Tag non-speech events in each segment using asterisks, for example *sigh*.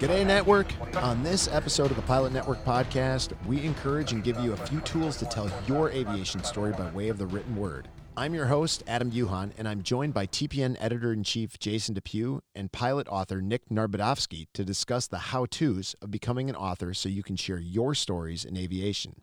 G'day, Network. On this episode of the Pilot Network podcast, we encourage and give you a few tools to tell your aviation story by way of the written word. I'm your host, Adam Yuhan, and I'm joined by TPN editor in chief Jason Depew and pilot author Nick Narbutovskih to discuss the how to's of becoming an author so you can share your stories in aviation.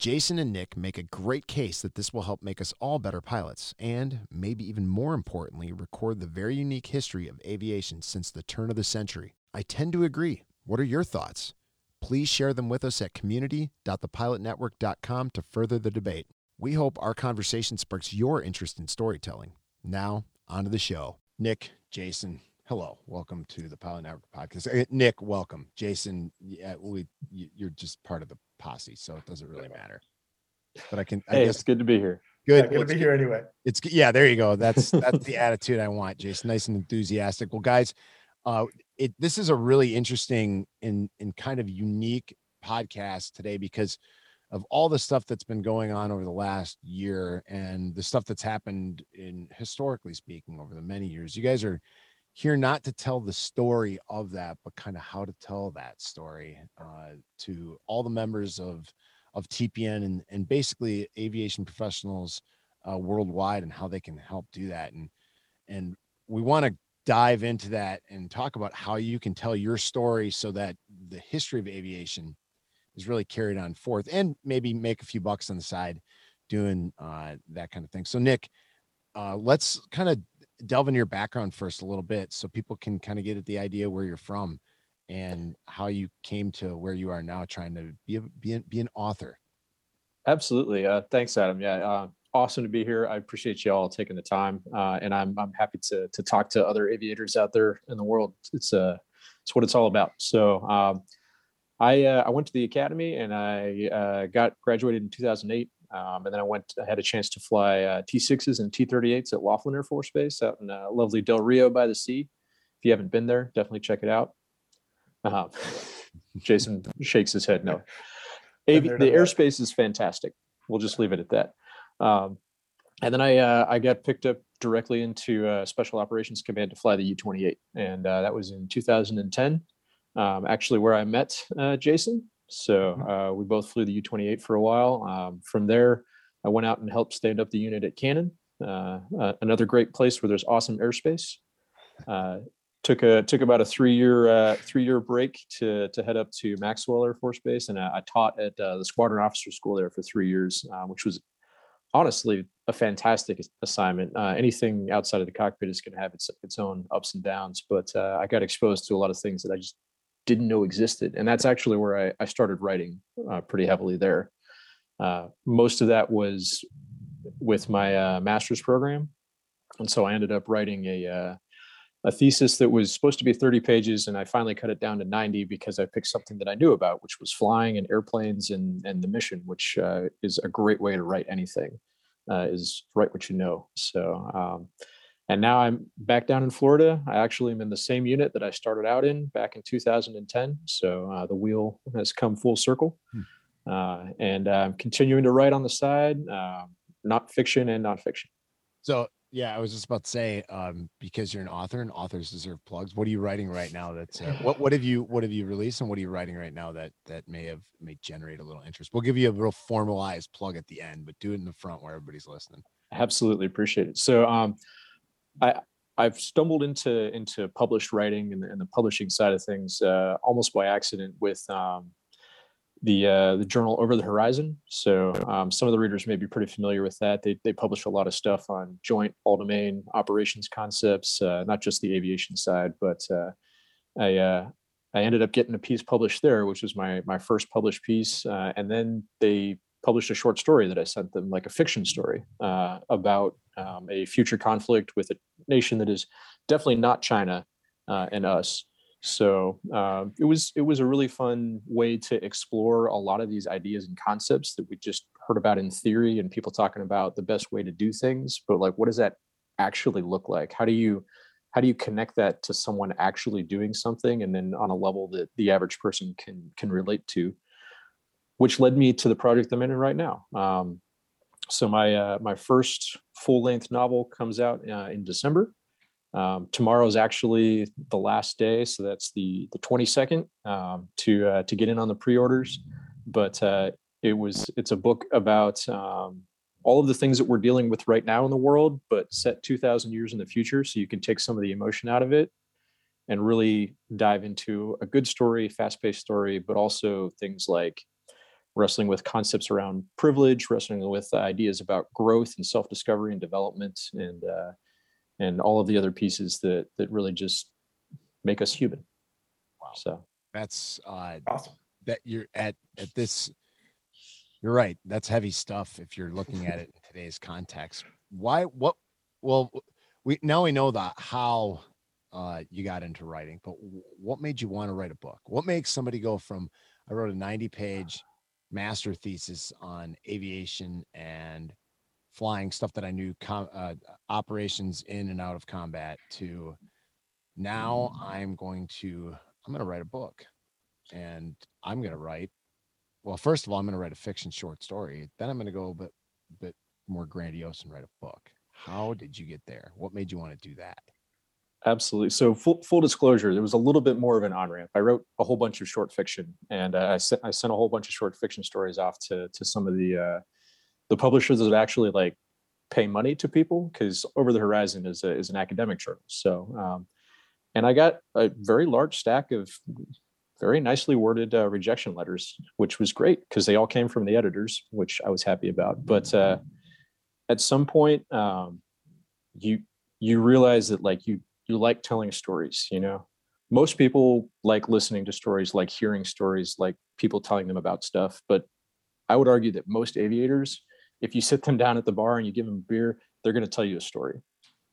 Jason and Nick make a great case that this will help make us all better pilots, and maybe even more importantly, record the very unique history of aviation since the turn of the century. I tend to agree. What are your thoughts? Please share them with us at community.thepilotnetwork.com to further the debate. We hope our conversation sparks your interest in storytelling. Now, on to the show. Nick, Jason, hello. Welcome to the Pilot Network podcast. Uh, Nick, welcome. Jason, yeah, we, you're just part of the posse, so it doesn't really matter. But I can, I Hey, guess, it's good to be here. good. Yeah, good Well, to be here anyway. it's yeah there you go that's *laughs* that's the attitude i want jason nice and enthusiastic well guys uh it this is a really interesting and and kind of unique podcast today because of all the stuff that's been going on over the last year and the stuff that's happened in historically speaking over the many years you guys are here not to tell the story of that but kind of how to tell that story uh, to all the members of of tpn and and basically aviation professionals uh, worldwide and how they can help do that. And and we want to dive into that and talk about how you can tell your story so that the history of aviation is really carried on forth and maybe make a few bucks on the side doing uh, that kind of thing so nick uh, let's kind of delve into your background first a little bit so people can kind of get at the idea where you're from and how you came to where you are now trying to be a, be, an, be an author Absolutely. Uh, thanks, Adam. Yeah, uh, awesome to be here. I appreciate you all taking the time, uh, and I'm I'm happy to to talk to other aviators out there in the world. It's uh it's what it's all about. So um, I uh, I went to the academy and I uh, got graduated in 2008, um, and then I went I had a chance to fly uh, T6s and T38s at Laughlin Air Force Base out in uh, lovely Del Rio by the sea. If you haven't been there, definitely check it out. Uh, *laughs* Jason shakes his head no. *laughs* There, the airspace is fantastic. We'll just leave it at that. Um, and then I uh, I got picked up directly into uh, Special Operations Command to fly the U-28, and uh, that was in 2010. Um, actually, where I met uh, Jason. So uh, we both flew the U-28 for a while. Um, from there, I went out and helped stand up the unit at Cannon, uh, uh, another great place where there's awesome airspace. Uh, took a took about a three year uh, three year break to to head up to Maxwell Air Force Base, and I, I taught at uh, the Squadron Officer School there for three years, uh, which was honestly a fantastic assignment. Uh, anything outside of the cockpit is going to have its its own ups and downs, but uh, I got exposed to a lot of things that I just didn't know existed, and that's actually where I, I started writing uh, pretty heavily there. Uh, most of that was with my uh, master's program, and so I ended up writing a uh, a thesis that was supposed to be 30 pages and i finally cut it down to 90 because i picked something that i knew about which was flying and airplanes and and the mission which uh, is a great way to write anything uh, is write what you know so um, and now i'm back down in florida i actually am in the same unit that i started out in back in 2010 so uh, the wheel has come full circle uh, and i'm continuing to write on the side um, not fiction and nonfiction So yeah, I was just about to say, um, because you're an author and authors deserve plugs. What are you writing right now? That's uh, what what have you what have you released and what are you writing right now that that may have may generate a little interest? We'll give you a real formalized plug at the end, but do it in the front where everybody's listening. absolutely appreciate it so um i i've stumbled into into published writing and, the- and the publishing side of things uh almost by accident with um the uh the journal over the horizon. So um some of the readers may be pretty familiar with that. They they publish a lot of stuff on joint all domain operations concepts uh not just the aviation side but uh i uh I ended up getting a piece published there, which was my my first published piece, uh, and then they published a short story that I sent them, like a fiction story uh, about um, a future conflict with a nation that is definitely not China uh, and us. So um, it was it was a really fun way to explore a lot of these ideas and concepts that we just heard about in theory and people talking about the best way to do things. But like, what does that actually look like? How do you how do you connect that to someone actually doing something and then on a level that the average person can can relate to which led me to the project i'm in right now um, so my uh, my first full length novel comes out uh, in december um, tomorrow is actually the last day so that's the the 22nd um, to uh, to get in on the pre-orders but uh, it was it's a book about um, all of the things that we're dealing with right now in the world, but set 2000 years in the future. So you can take some of the emotion out of it and really dive into a good story, fast paced story, but also things like wrestling with concepts around privilege, wrestling with ideas about growth and self discovery and development, and, uh, and all of the other pieces that, that really just make us human. Wow. So that's uh, Awesome. that you're at, at this you're right. That's heavy stuff if you're looking at it in today's context. Why what well we now we know that how uh you got into writing, but what made you want to write a book? What makes somebody go from I wrote a 90 page master thesis on aviation and flying stuff that I knew com- uh, operations in and out of combat to now I'm going to I'm going to write a book and I'm going to write well, first of all, I'm going to write a fiction short story. Then I'm going to go a bit, bit more grandiose and write a book. How did you get there? What made you want to do that? Absolutely. So full, full disclosure, there was a little bit more of an on ramp. I wrote a whole bunch of short fiction, and uh, I sent I sent a whole bunch of short fiction stories off to to some of the uh, the publishers that actually like pay money to people because Over the Horizon is a, is an academic journal. So, um, and I got a very large stack of very nicely worded uh, rejection letters, which was great because they all came from the editors, which I was happy about. But uh, at some point, um, you you realize that like you you like telling stories. You know, most people like listening to stories, like hearing stories, like people telling them about stuff. But I would argue that most aviators, if you sit them down at the bar and you give them beer, they're going to tell you a story.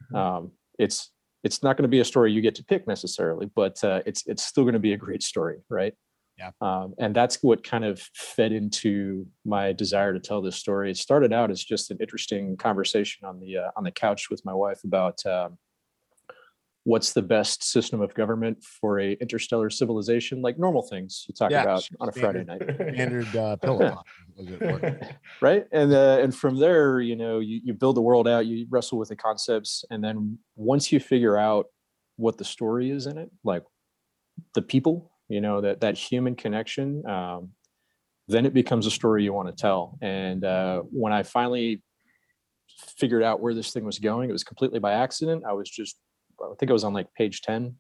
Mm-hmm. Um, it's it's not going to be a story you get to pick necessarily, but uh, it's it's still going to be a great story, right? Yeah. Um, and that's what kind of fed into my desire to tell this story. It started out as just an interesting conversation on the uh, on the couch with my wife about um, what's the best system of government for a interstellar civilization, like normal things you talk yeah, about on a Friday night. Standard *laughs* uh, pillow *laughs* right? And uh, and from there, you know, you, you build the world out, you wrestle with the concepts, and then once you figure out what the story is in it, like the people, you know, that that human connection, um, then it becomes a story you want to tell. And uh, when I finally figured out where this thing was going, it was completely by accident. I was just, I think it was on like page 10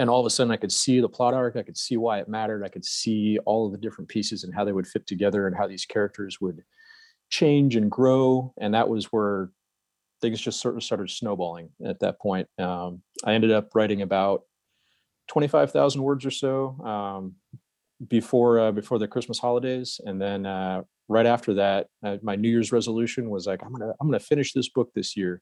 and all of a sudden i could see the plot arc i could see why it mattered i could see all of the different pieces and how they would fit together and how these characters would change and grow. And that was where things just sort of started snowballing at that point. Um, i ended up writing about 25000 words or so um, before uh, before the christmas holidays. And then uh, right after that uh, my new year's resolution was like i'm gonna i'm gonna finish this book this year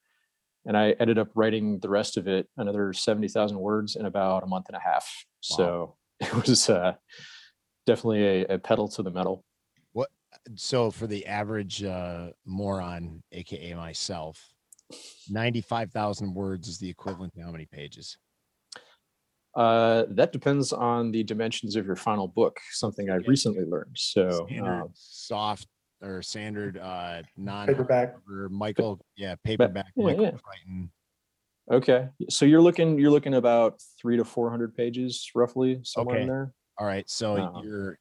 and I ended up writing the rest of it, another seventy thousand words, in about a month and a half. Wow. So *laughs* it was uh, definitely a, a, pedal to the metal. What? So for the average uh, moron, aka myself, ninety-five thousand words is the equivalent to how many pages? Uh, that depends on the dimensions of your final book. Something I recently learned. So um, soft or standard uh non paperback or Michael, yeah, paperback yeah, Michael yeah. Crichton. Okay, so you're looking you're looking about three to four hundred pages roughly somewhere okay. in there. All right, so uh-huh. you're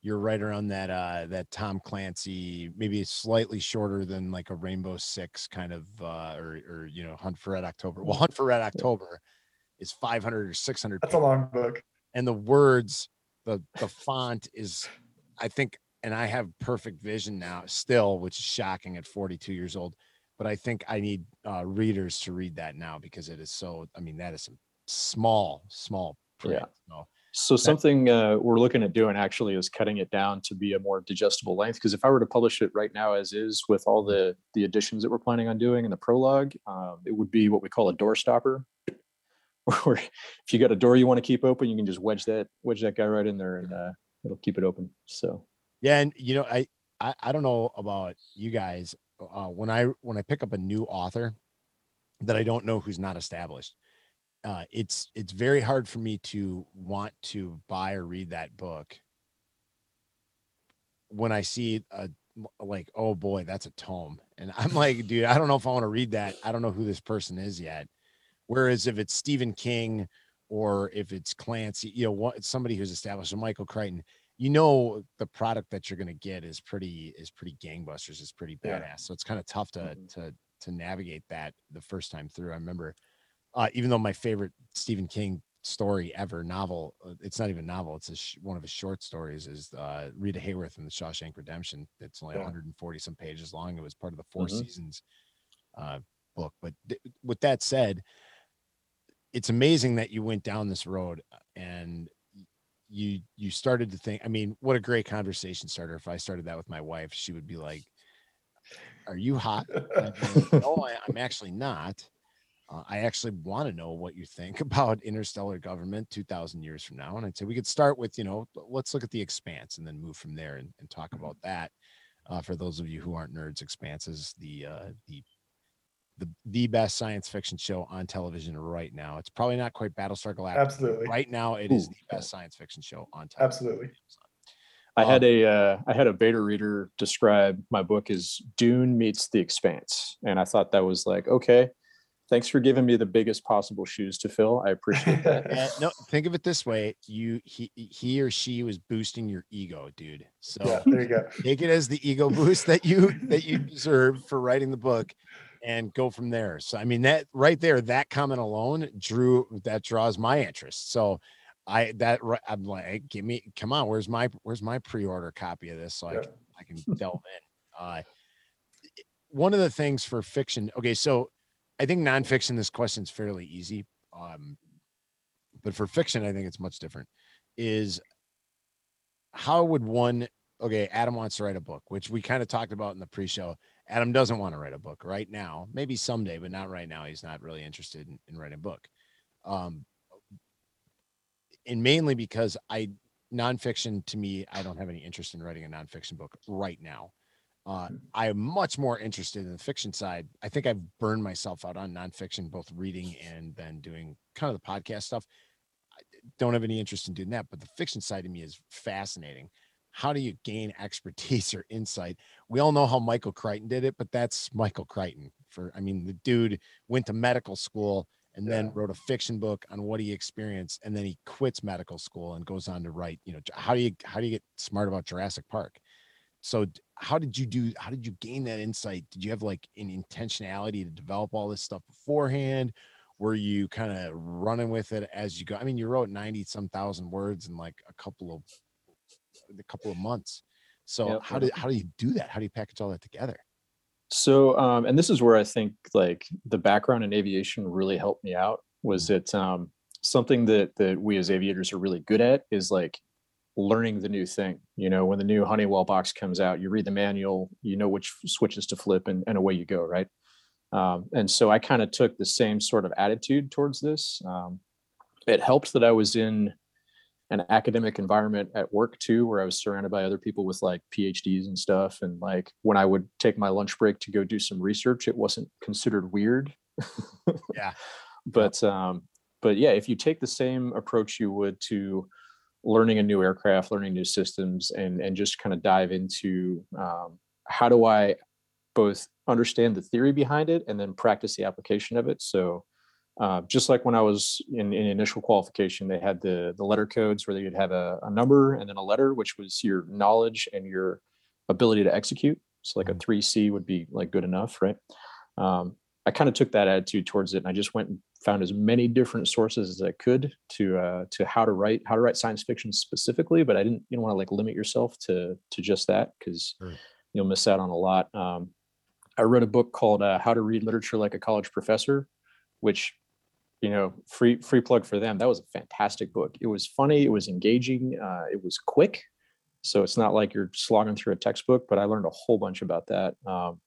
you're right around that uh that Tom Clancy, maybe slightly shorter than like a Rainbow Six kind of uh or or you know Hunt for Red October. Well, Hunt for Red October is 500 or 600. That's pages. a long book. And the words, the the font is, I think and I have perfect vision now still, which is shocking at 42 years old. But I think I need uh, readers to read that now because it is so. I mean, that is some small, small print. Yeah. So, so something uh, we're looking at doing actually is cutting it down to be a more digestible length. Because if I were to publish it right now as is, with all the the additions that we're planning on doing in the prologue, um, it would be what we call a door stopper. *laughs* Or if you got a door you want to keep open, you can just wedge that wedge that guy right in there, and uh, it'll keep it open. So yeah, and you know, I I, I don't know about you guys. Uh, when I when I pick up a new author that I don't know who's not established, uh, it's it's very hard for me to want to buy or read that book when I see a like, oh boy, that's a tome, and I'm like, dude, I don't know if I want to read that. I don't know who this person is yet. Whereas if it's Stephen King or if it's Clancy, you know, what somebody who's established, Michael Crichton, you know, the product that you're going to get is pretty is pretty gangbusters. It's pretty badass. Yeah. So it's kind of tough to mm-hmm. to to navigate that the first time through. I remember, uh, even though my favorite Stephen King story ever novel, uh, it's not even novel. It's sh- one of his short stories. Is uh, Rita Hayworth in the Shawshank Redemption. It's only yeah. 140 some pages long. It was part of the 4 mm-hmm. seasons uh, book. But th- with that said, it's amazing that you went down this road uh, and you you started to think. I mean, what a great conversation starter. If I started that with my wife, she would be like, "Are you hot?" *laughs* no, I, I'm actually not uh, I actually want to know what you think *laughs* about interstellar government 2000 years from now. And I'd say we could start with, you know, let's look at the expanse and then move from there and, and talk about that. Uh, for those of you who aren't nerds, Expanse is the, uh, the, the, the best science fiction show on television right now. It's probably not quite Battlestar Galactica. Absolutely. Right now, it Ooh. is the best science fiction show on television. Absolutely. I had um, a uh, I had a beta reader describe my book as Dune meets The Expanse, and I thought that was like okay thanks for giving me the biggest possible shoes to fill. I appreciate that. *laughs* yeah, no, think of it this way: you he he or she was boosting your ego, dude. So yeah, there you go. Take it as the ego boost that you that you deserve for writing the book, and go from there. So I mean that right there, that comment alone drew that draws my interest. So. I that I'm like, give me, come on, where's my where's my pre-order copy of this so yeah. I can I can *laughs* delve in. Uh, one of the things for fiction, okay, so I think nonfiction, this question is fairly easy. Um, but for fiction, I think it's much different. Is how would one okay, Adam wants to write a book, which we kind of talked about in the pre-show. Adam doesn't want to write a book right now, maybe someday, but not right now. He's not really interested in, in writing a book. Um, and mainly because I nonfiction to me, I don't have any interest in writing a nonfiction book right now. Uh, hmm. I am much more interested in the fiction side. I think I've burned myself out on nonfiction, both reading and then doing kind of the podcast stuff. I don't have any interest in doing that, but the fiction side of me is fascinating. How do you gain expertise or insight? We all know how Michael Crichton did it, but that's Michael Crichton. For I mean, the dude went to medical school and then wrote a fiction book on what he experienced, and then he quits medical school and goes on to write. You know, how do you how do you get smart about Jurassic Park? So how did you do how did you gain that insight? Did you have like an intentionality to develop all this stuff beforehand? Were you kind of running with it as you go? I mean, you wrote 90 some thousand words in like a couple of a couple of months. So yep. how did how do you do that? How do you package all that together? So um, and this is where I think like the background in aviation really helped me out was mm-hmm. it um, something that that we as aviators are really good at is like learning the new thing. You know, when the new Honeywell box comes out, you read the manual, you know which switches to flip, and, and away you go, right? Um, and so I kind of took the same sort of attitude towards this. Um, it helped that I was in an academic environment at work too, where I was surrounded by other people with like PhDs and stuff. And like when I would take my lunch break to go do some research, it wasn't considered weird. yeah. *laughs* But um, but yeah, if you take the same approach you would to learning a new aircraft, learning new systems, and and just kind of dive into um, how do I both understand the theory behind it and then practice the application of it. So uh, just like when I was in, in, initial qualification, they had the the letter codes where you'd have a, a, number and then a letter, which was your knowledge and your ability to execute. So like a mm-hmm. three C would be like good enough, right? Um, I kind of took that attitude towards it, and I just went and found as many different sources as I could to uh, to how to write how to write science fiction specifically. But I didn't you don't want to like limit yourself to to just that because you'll miss out on a lot. Um, I wrote a book called uh, How to Read Literature Like a College Professor, which you know free free plug for them. That was a fantastic book. It was funny. It was engaging. Uh, it was quick. So it's not like you're slogging through a textbook, but I learned a whole bunch about that. Um,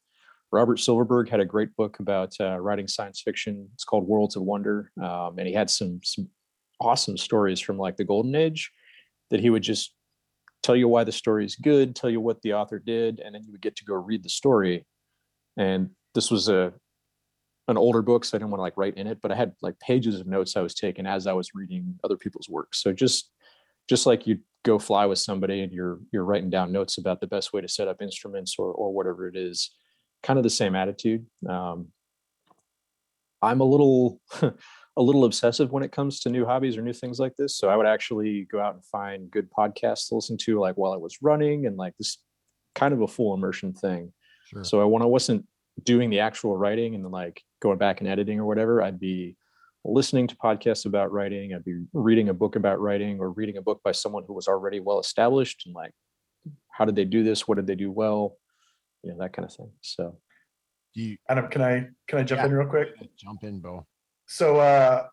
Robert Silverberg had a great book about uh, writing science fiction. It's called Worlds of Wonder, um, and he had some some awesome stories from like the Golden Age that he would just tell you why the story is good, tell you what the author did, and then you would get to go read the story. And this was a an older book, so I didn't want to like write in it, but I had like pages of notes I was taking as I was reading other people's work. So just just like you go fly with somebody and you're you're writing down notes about the best way to set up instruments or or whatever it is, kind of the same attitude. Um, I'm a little *laughs* a little obsessive when it comes to new hobbies or new things like this. So I would actually go out and find good podcasts to listen to like while I was running and like this kind of a full immersion thing. Sure. So I, when I wasn't doing the actual writing and like going back and editing or whatever, I'd be listening to podcasts about writing. I'd be reading a book about writing or reading a book by someone who was already well established and like, how did they do this? What did they do well? You know, that kind of thing. So you Adam, can I can I jump yeah, in real quick? Jump in, Bo. So uh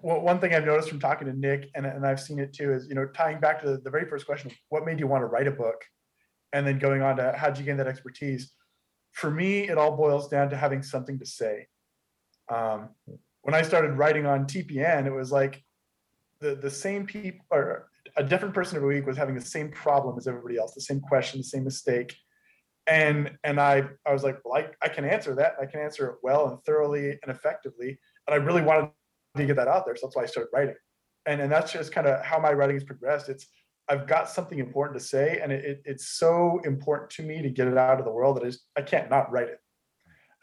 well, one thing I've noticed from talking to Nick, and, and I've seen it too, is you know tying back to the very first question, what made you want to write a book, and then going on to how did you gain that expertise? For me, it all boils down to having something to say. Um, when I started writing on TPN, it was like the the same people or a different person every week was having the same problem as everybody else, the same question, the same mistake. And and I I was like, well, I, I can answer that. I can answer it well and thoroughly and effectively. And I really wanted to get that out there. So that's why I started writing. And and that's just kind of how my writing has progressed. It's I've got something important to say, and it, it, it's so important to me to get it out of the world that I, just, I can't not write it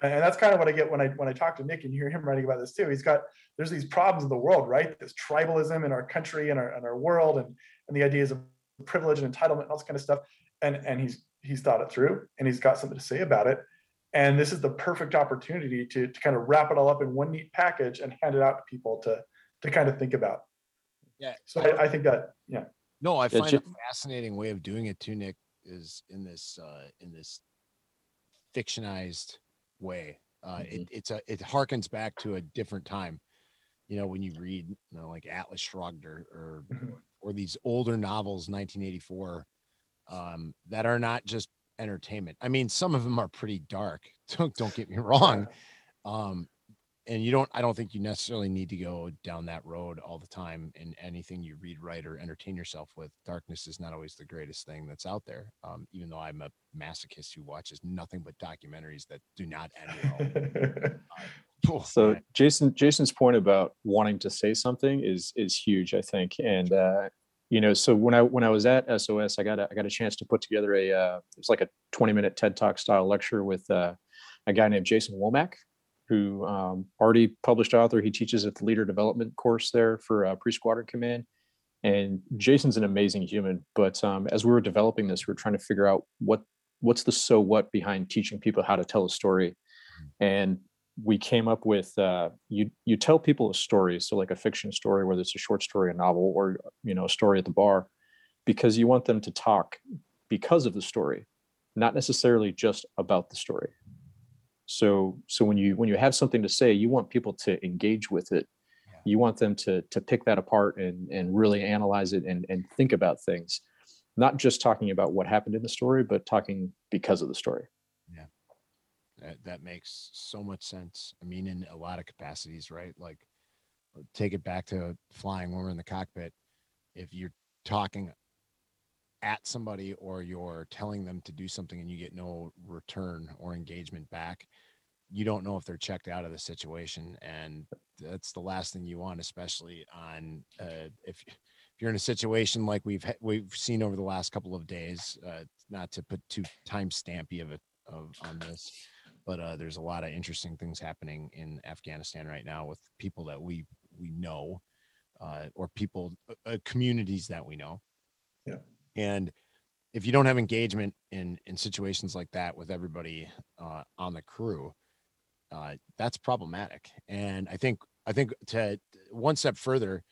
and that's kind of what I get when I when I talk to Nick and you hear him writing about this too. He's got there's these problems in the world, right? This tribalism in our country and our and our world, and and the ideas of privilege and entitlement and all this kind of stuff. And and he's he's thought it through, and he's got something to say about it. And this is the perfect opportunity to to kind of wrap it all up in one neat package and hand it out to people to to kind of think about. Yeah. So I, I think that yeah. No, I find a fascinating way of doing it too, Nick. Is in this uh, in this fictionized way. Uh, mm-hmm. it, it's a it harkens back to a different time. You know, when you read you know, like Atlas Shrugged or or, mm-hmm. or these older novels, 1984, um, that are not just entertainment. I mean, some of them are pretty dark. *laughs* Don't don't get me wrong. Um, and you don't i don't think you necessarily need to go down that road all the time in anything you read write or entertain yourself with darkness is not always the greatest thing that's out there um, even though i'm a masochist who watches nothing but documentaries that do not end well. *laughs* Uh, so jason jason's point about wanting to say something is is huge i think and uh, you know so when i when i was at sos i got a, i got a chance to put together a uh, it's like a 20 minute ted talk style lecture with uh, a guy named jason womack who um, already published author. He teaches at the leader development course there for uh, pre-squadron command. And Jason's an amazing human. But um, as we were developing this, we were trying to figure out what what's the so what behind teaching people how to tell a story. And we came up with uh, you you tell people a story, so like a fiction story, whether it's a short story, a novel, or you know a story at the bar, because you want them to talk because of the story, not necessarily just about the story. So so when you when you have something to say, you want people to engage with it. Yeah. You want them to to pick that apart and and really analyze it and and think about things, not just talking about what happened in the story, but talking because of the story. Yeah. That that makes so much sense. I mean, in a lot of capacities, right? Like take it back to flying when we're in the cockpit. If you're talking at somebody or you're telling them to do something and you get no return or engagement back, you don't know if they're checked out of the situation. And that's the last thing you want, especially on uh, if if you're in a situation like we've we've seen over the last couple of days. Uh, not to put too time stampy of it of on this, but uh, there's a lot of interesting things happening in Afghanistan right now with people that we we know, uh, or people uh, uh communities that we know. And if you don't have engagement in in situations like that with everybody uh, on the crew, uh, that's problematic. And I think I think to one step further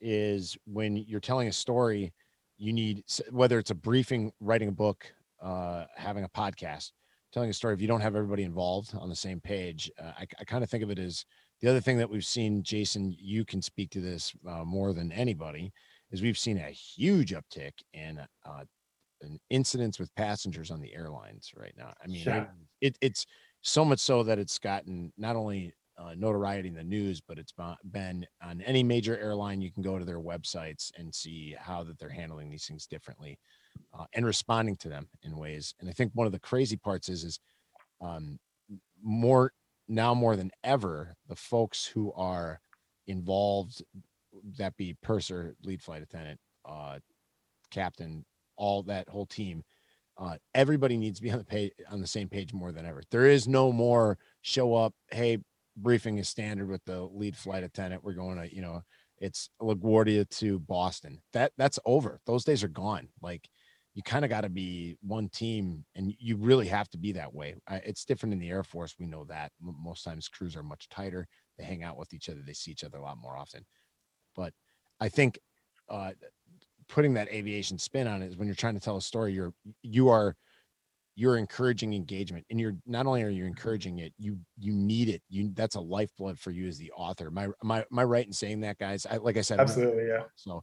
is when you're telling a story, you need whether it's a briefing, writing a book, uh, having a podcast, telling a story. If you don't have everybody involved on the same page, uh, I, I kind of think of it as the other thing that we've seen. Jason, you can speak to this uh, more than anybody is we've seen a huge uptick in uh, in incidents with passengers on the airlines right now. I mean, yeah. it, it's so much so that it's gotten not only uh, notoriety in the news, but it's been on any major airline. You can go to their websites and see how that they're handling these things differently uh, and responding to them in ways. And I think one of the crazy parts is is um, more now more than ever, the folks who are involved, that be purser, lead flight attendant, uh, captain, all that whole team, uh, everybody needs to be on the page on the same page more than ever. There is no more show up. Hey, briefing is standard with the lead flight attendant. We're going to, you know, it's LaGuardia to Boston. That that's over. Those days are gone. Like you kind of got to be one team and you really have to be that way. It's different in the Air Force. We know that most times crews are much tighter. They hang out with each other. They see each other a lot more often. But I think uh, putting that aviation spin on it is when you're trying to tell a story, you're you are you're encouraging engagement and you're not only are you encouraging it you you need it you that's a lifeblood for you as the author my my am i right in saying that guys I, like i said Absolutely, yeah. so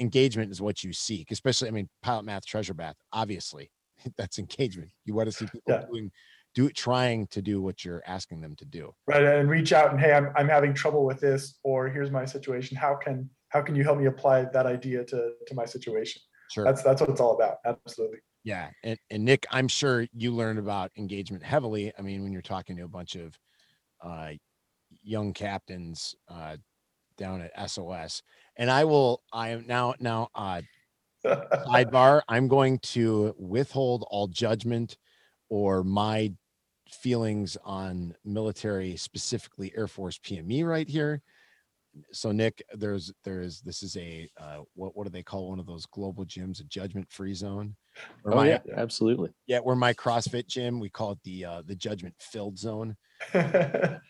engagement is what you seek especially i mean pilot math treasure bath obviously *laughs* that's engagement you want to see people Yeah. doing do trying to do what you're asking them to do Right, and reach out and hey, I'm I'm having trouble with this, or here's my situation. How can how can you help me apply that idea to to my situation? sure That's that's what it's all about. Absolutely. Yeah, and, and Nick, I'm sure you learned about engagement heavily. I mean, when you're talking to a bunch of uh, young captains uh, down at SOS, and I will, I am now now uh, *laughs* sidebar. I'm going to withhold all judgment or my feelings on military, specifically Air Force PME, right here. So Nick, there's there's this is a uh, what what do they call one of those global gyms, a judgment free zone. Where Oh my- yeah, absolutely. yeah, we're my CrossFit gym. We call it the uh, the judgment filled zone. *laughs* Kind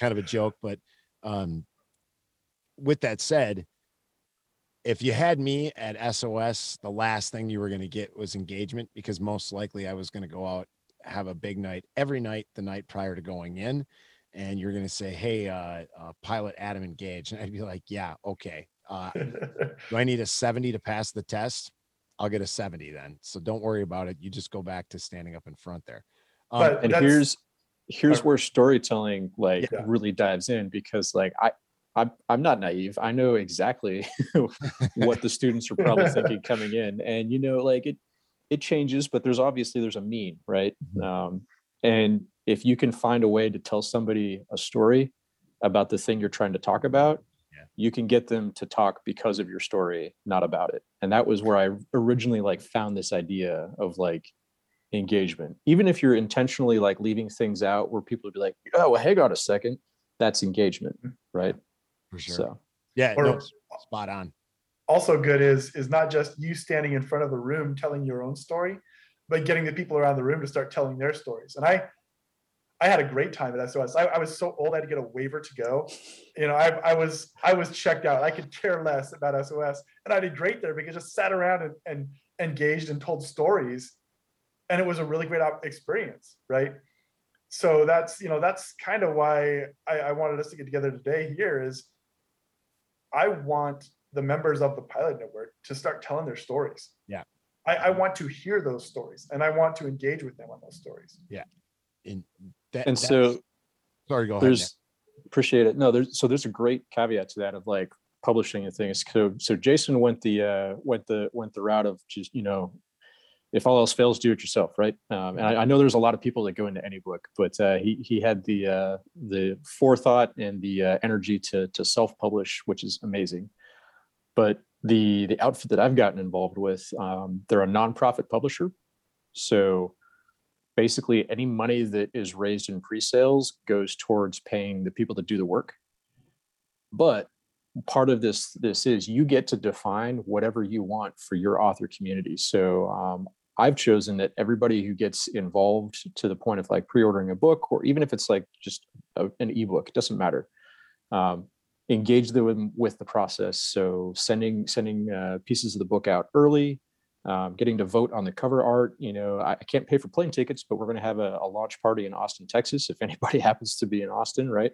of a joke, but um, with that said, if you had me at SOS, the last thing you were going to get was engagement because most likely I was going to go out have a big night every night the night prior to going in, and you're going to say, "Hey, uh, uh, pilot Adam engaged," and I'd be like, "Yeah, okay." Uh, do I need a 70 to pass the test? I'll get a 70 then. So don't worry about it. You just go back to standing up in front there. Um, But- and here's here's where storytelling like Yeah. really dives in because like I I'm, I'm not naive. I know exactly *laughs* what the students are probably *laughs* thinking coming in, and you know, like it it changes, but there's obviously there's a mean, right? Mhm. Um, and if you can find a way to tell somebody a story about the thing you're trying to talk about, Yeah. you can get them to talk because of your story, not about it. And that was where I originally like found this idea of like engagement. Even if you're intentionally like leaving things out where people would be like, oh, well, hang on a second, that's engagement, right? for sure. So yeah, Or- no, spot on. Also good is is not just you standing in front of the room telling your own story, but getting the people around the room to start telling their stories. And I I had a great time at SOS. I, I was so old I had to get a waiver to go. You know, I, I was I was checked out. I could care less about SOS. And I did great there because I just sat around and, and engaged and told stories. And it was a really great experience, right? So that's you know that's kind of why I, I wanted us to get together today here is I want the members of the pilot network to start telling their stories. Yeah. I, I want to hear those stories and I want to engage with them on those stories. Yeah. And that, and so sorry, go ahead. Nick. there's appreciate it. No, there's so there's a great caveat to that of like publishing and things. So so Jason went the uh went the went the route of just, you know, if all else fails, do it yourself, right? Um, and I, I know there's a lot of people that go into any book, but uh, he he had the uh, the forethought and the uh, energy to to self publish, which is amazing. But the the outfit that I've gotten involved with, um, they're a nonprofit publisher, so basically any money that is raised in pre-sales goes towards paying the people that do the work. But part of this this is you get to define whatever you want for your author community. So um, i've chosen that everybody who gets involved to the point of like pre-ordering a book or even if it's like just a, an ebook doesn't matter. Um, engage them with the process so sending sending uh, pieces of the book out early um, getting to vote on the cover art. You know, I, I can't pay for plane tickets, but we're going to have a, a launch party in Austin, Texas, if *laughs* anybody happens to be in Austin, right?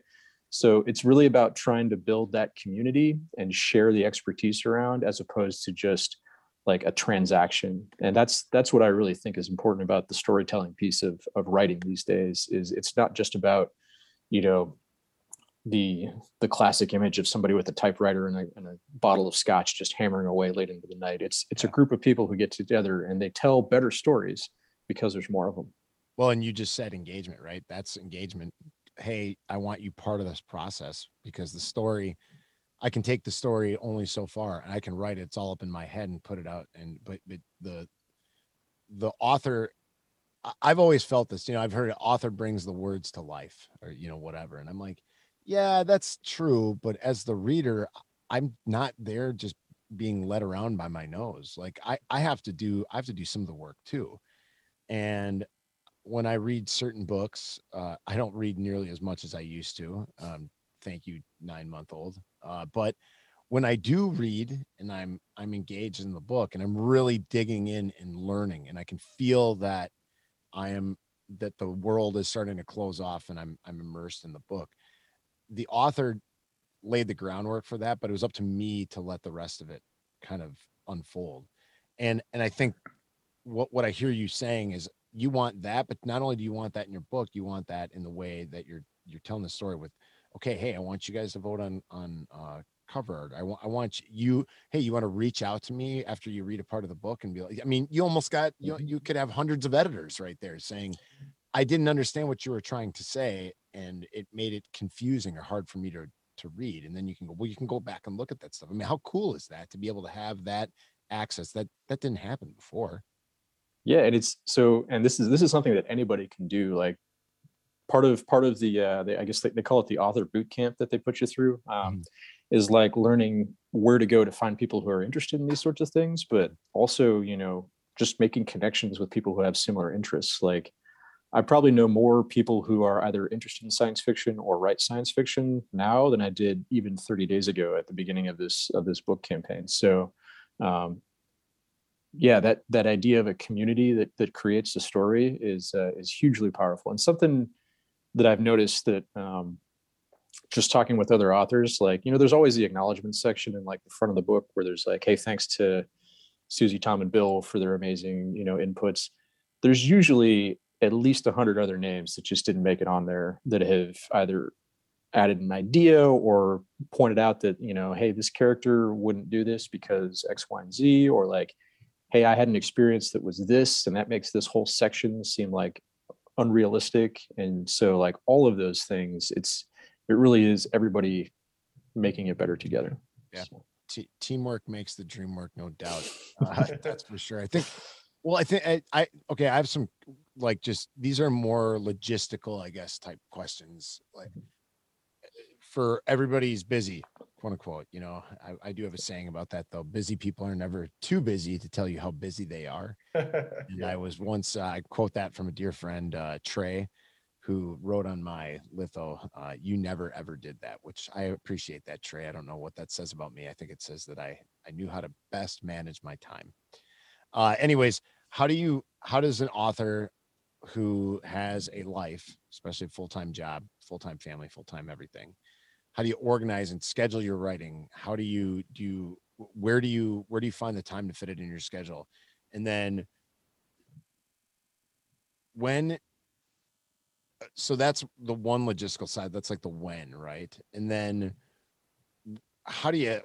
So it's really about trying to build that community and share the expertise around, as opposed to just like a transaction. And that's that's what I really think is important about the storytelling piece of of writing these days. Is it's not just about, you know, the the classic image of somebody with a typewriter and a, and a bottle of scotch just hammering away late into the night. It's it's a group of people who get together and they tell better stories because there's more of them. Well, and you just said engagement, right? That's engagement. hey, I want you part of this process because the story, I can take the story only so far and I can write it. It's all up in my head and put it out. And but but the the author I've always felt this, you know, I've heard author brings the words to life or you know, whatever. And I'm like, yeah, that's true. But as the reader, I'm not there just being led around by my nose. Like I, I have to do, I have to do some of the work too. And when I read certain books, uh, I don't read nearly as much as I used to. Um, thank you, nine month old. Uh, but when I do read and I'm I'm engaged in the book and I'm really digging in and learning, and I can feel that I am that the world is starting to close off and I'm I'm immersed in the book. The author laid the groundwork for that, but it was up to me to let the rest of it kind of unfold. And and I think what what I hear you saying is you want that, but not only do you want that in your book, you want that in the way that you're you're telling the story with, okay, hey, I want you guys to vote on on uh cover art. I want I want you, hey, you want to reach out to me after you read a part of the book and be like, I mean, you almost got you know, you could have hundreds of editors right there saying, I didn't understand what you were trying to say, and it made it confusing or hard for me to to read. And then you can go, well, you can go back and look at that stuff. I mean, how cool is that to be able to have that access that that didn't happen before? yeah and it's so and this is this is something that anybody can do like part of part of the uh they, i guess they, they call it the author boot camp that they put you through um, Mhm. is like learning where to go to find people who are interested in these sorts of things but also you know just making connections with people who have similar interests like i probably know more people who are either interested in science fiction or write science fiction now than i did even 30 days ago at the beginning of this of this book campaign. So um, yeah that that idea of a community that that creates a story is uh, is hugely powerful. And something that i've noticed that um just talking with other authors like you know there's always the acknowledgement section in like the front of the book where there's like hey thanks to susie tom and bill for their amazing you know inputs. There's usually at least a hundred other names that just didn't make it on there that have either added an idea or pointed out that you know hey this character wouldn't do this because x y and z or like hey i had an experience that was this and that makes this whole section seem like unrealistic and so like all of those things it's it really is everybody making it better together Yeah. So, T- teamwork makes the dream work, no doubt. *laughs* Uh, that's for sure. I think. Well, I think I, I okay. I have some like just these are more logistical, I guess, type questions. Like for everybody's busy, quote unquote. You know, I, I do have a saying about that though. Busy people are never too busy to tell you how busy they are. *laughs* And I was once uh, I quote that from a dear friend, uh, Trey, who wrote on my litho, uh, "You never ever did that," which I appreciate that, Trey. I don't know what that says about me. I think it says that I I knew how to best manage my time. Uh, anyways, how do you how does an author who has a life, especially a full time job, full time family, full time everything, how do you organize and schedule your writing? How do you do you where do you where do you find the time to fit it in your schedule? And then when uh, so that's the one logistical side that's like the when right and then how do you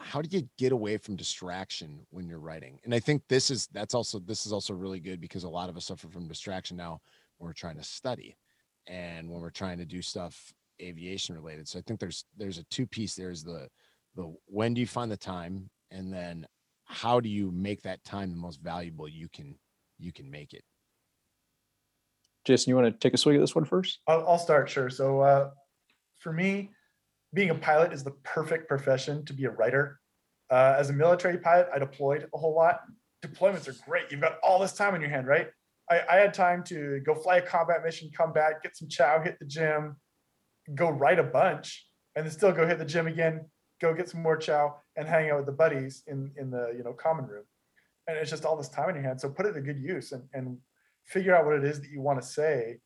how do you get away from distraction when you're writing? And i think this is that's also this is also really good because a lot of us suffer from distraction now when we're trying to study and when we're trying to do stuff aviation related. So i think there's there's a two piece there's the the when do you find the time? And then how do you make that time the most valuable you can you can make it? Jason you want to take a swing at this one first? I'll, I'll start, sure. So uh, for me, being a pilot is the perfect profession to be a writer. Uh, as a military pilot, I deployed a whole lot. Deployments are great. You've got all this time on your hand, right? I, I had time to go fly a combat mission, come back, get some chow, hit the gym, go write a bunch, and then still go hit the gym again, go get some more chow, and hang out with the buddies in in the you know common room. And it's just all this time on your hand. So put it to good use and and figure out what it is that you want to say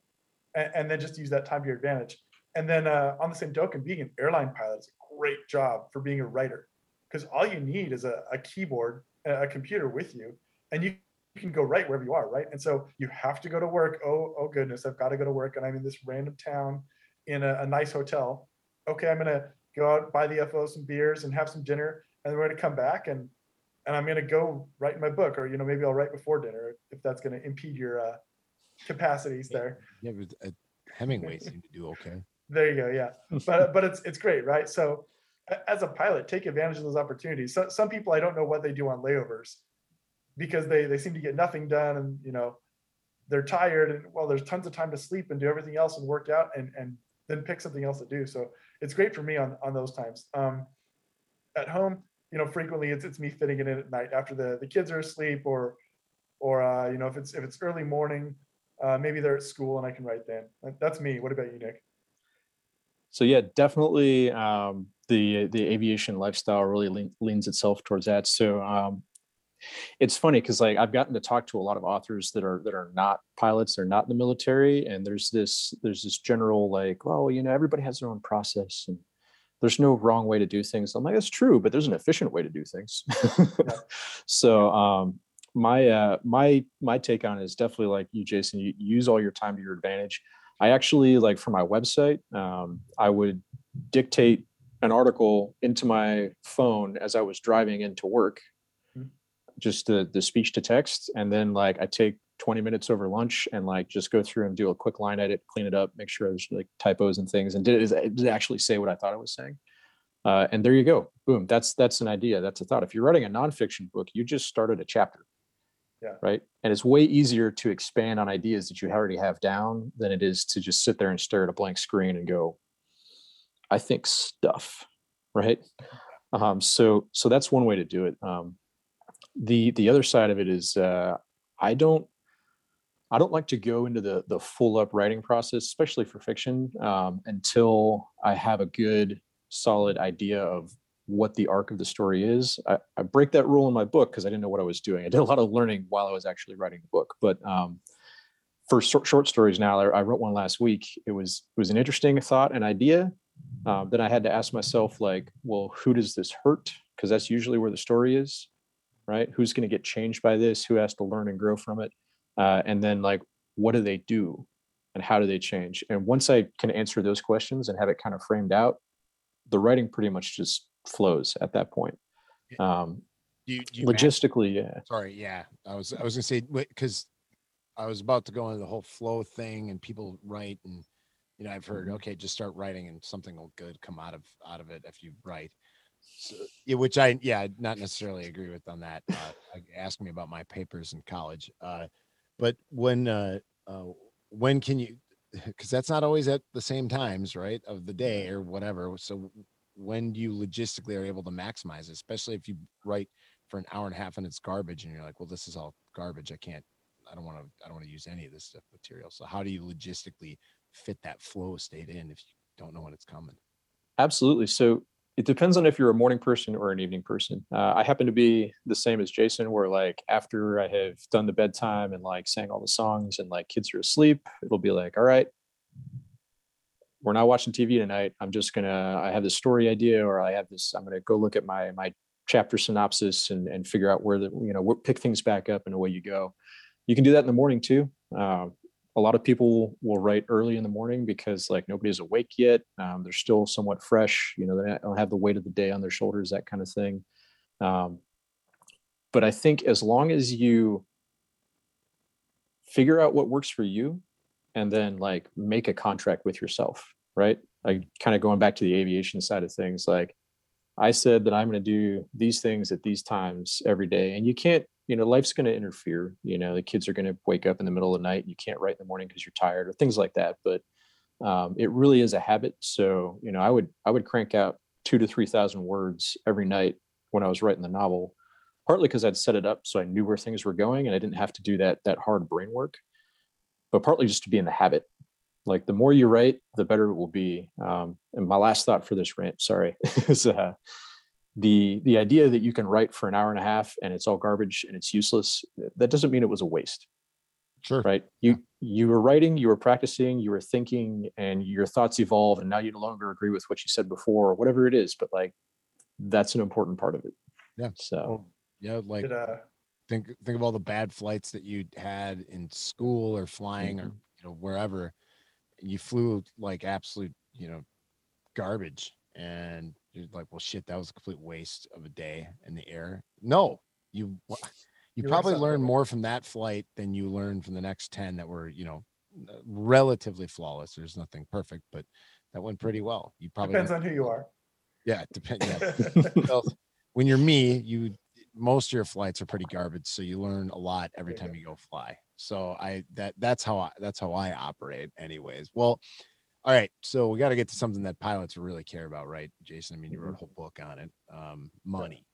and, and then just use that time to your advantage. And then uh, on the same token, being an airline pilot is a great job for being a writer because all you need is a, a keyboard, a, a computer with you, and you can go write wherever you are, right? And so you have to go to work. Oh, oh goodness, I've got to go to work, and I'm in this random town in a, a nice hotel. Okay, I'm gonna go out, buy the FO some beers, and have some dinner, and then we're gonna come back and and I'm gonna go write my book, or you know maybe I'll write before dinner if that's gonna impede your uh, capacities there. Yeah, but, uh, Hemingway seemed to do okay. There you go. Yeah, but *laughs* but it's it's great, right? So as a pilot, take advantage of those opportunities. So, some people I don't know what they do on layovers because they they seem to get nothing done, and you know they're tired, and well, there's tons of time to sleep and do everything else and work out, and and then pick something else to do. So it's great for me on on those times. Um, at home, you know, frequently it's it's me fitting it in at night after the the kids are asleep, or or uh, you know if it's if it's early morning, uh, maybe they're at school and I can write then. That's me. What about you, Nick? So yeah, definitely um, the the aviation lifestyle really lean, leans itself towards that. So um, it's funny because like I've gotten to talk to a lot of authors that are that are not pilots, they're not in the military, and there's this there's this general like, well, you know, everybody has their own process and there's no wrong way to do things. I'm like, that's true, but there's an efficient way to do things. *laughs* so um, my uh, my my take on it is definitely like you, Jason. You use all your time to your advantage. I actually like for my website, um, I would dictate an article into my phone as I was driving into work, Mhm. just the the speech to text, and then like I take 20 minutes over lunch and like just go through and do a quick line edit, clean it up, make sure there's like typos and things, and did it, did it actually say what I thought it was saying? Uh, and there you go, boom. That's that's an idea. That's a thought. If you're writing a nonfiction book, you just started a chapter Yeah. right? And it's way easier to expand on ideas that you already have down than it is to just sit there and stare at a blank screen and go, I think stuff, right? Um, so so that's one way to do it. Um, the the other side of it is uh, I don't I don't like to go into the the full up writing process, especially for fiction, um, until I have a good solid idea of what the arc of the story is. I, I break that rule in my book because I didn't know what I was doing. I did a lot of learning while I was actually writing the book. But um, for short, short stories now, I, I wrote one last week. It was it was an interesting thought and idea. Um, then I had to ask myself, like, well, who does this hurt? Because that's usually where the story is, right? Who's going to get changed by this? Who has to learn and grow from it? Uh, and then like, what do they do? And how do they change? And once I can answer those questions and have it kind of framed out, the writing pretty much just flows at that point. Um, Do you, do you match- logistically, yeah. Sorry, yeah. I was I was gonna say because I was about to go into the whole flow thing and people write and you know I've heard Mhm. okay just start writing and something will good come out of out of it if you write. So, yeah, which I yeah not necessarily agree with on that. Uh, *laughs* ask me about my papers in college. Uh, but when uh, uh, when can you? Because that's not always at the same times, right, of the day or whatever. So when you logistically are able to maximize, it? especially if you write for an hour and a half and it's garbage and you're like well this is all garbage i can't i don't want to i don't want to use any of this stuff material so how do you logistically fit that flow state in if you don't know when it's coming Absolutely. So it depends on if you're a morning person or an evening person. Uh, I happen to be the same as Jason, where like after I have done the bedtime and like sang all the songs and like kids are asleep, it'll be like, all right, we're not watching TV tonight. I'm just gonna, I have this story idea, or I have this, I'm gonna go look at my my chapter synopsis and and figure out where the you know pick things back up and away you go. You can do that in the morning too. Um, a lot of people will write early in the morning because like nobody's awake yet. Um, they're still somewhat fresh. You know, they don't have the weight of the day on their shoulders, that kind of thing. Um, but I think as long as you figure out what works for you and then like make a contract with yourself, right? Like kind of going back to the aviation side of things, like I said that I'm going to do these things at these times every day. And you can't, you know, life's going to interfere. You know, the kids are going to wake up in the middle of the night. And you can't write in the morning because you're tired or things like that. But um, it really is a habit. So, you know, I would, I would crank out two to 3,000 words every night when I was writing the novel, partly because I'd set it up so I knew where things were going and I didn't have to do that, that hard brain work, but partly just to be in the habit. Like the more you write the better it will be. Um, and my last thought for this rant sorry *laughs* is uh, the the idea that you can write for an hour and a half and it's all garbage and it's useless that doesn't mean it was a waste. Sure. Right? You you were writing you were practicing you were thinking and your thoughts evolve and now you no longer agree with what you said before or whatever it is but like that's an important part of it. Yeah. so Well, yeah like Did, uh, think think of all the bad flights that you had in school or flying or Mhm. you know wherever you flew like absolute you know garbage and you're like well shit that was a complete waste of a day in the air no you *laughs* you You probably learned more from that flight than you learned from the next 10 that were you know uh, relatively flawless. There's nothing perfect, but that went pretty well. You probably Depends on who you are. yeah, it depends. Yeah. *laughs* When you're me, you most of your flights are pretty garbage, so you learn a lot every time you go fly. So I that that's how I that's how I operate, anyways. Well, all right. So we got to get to something that pilots really care about, right, Jason? I mean, you wrote a whole book on it. Um, money.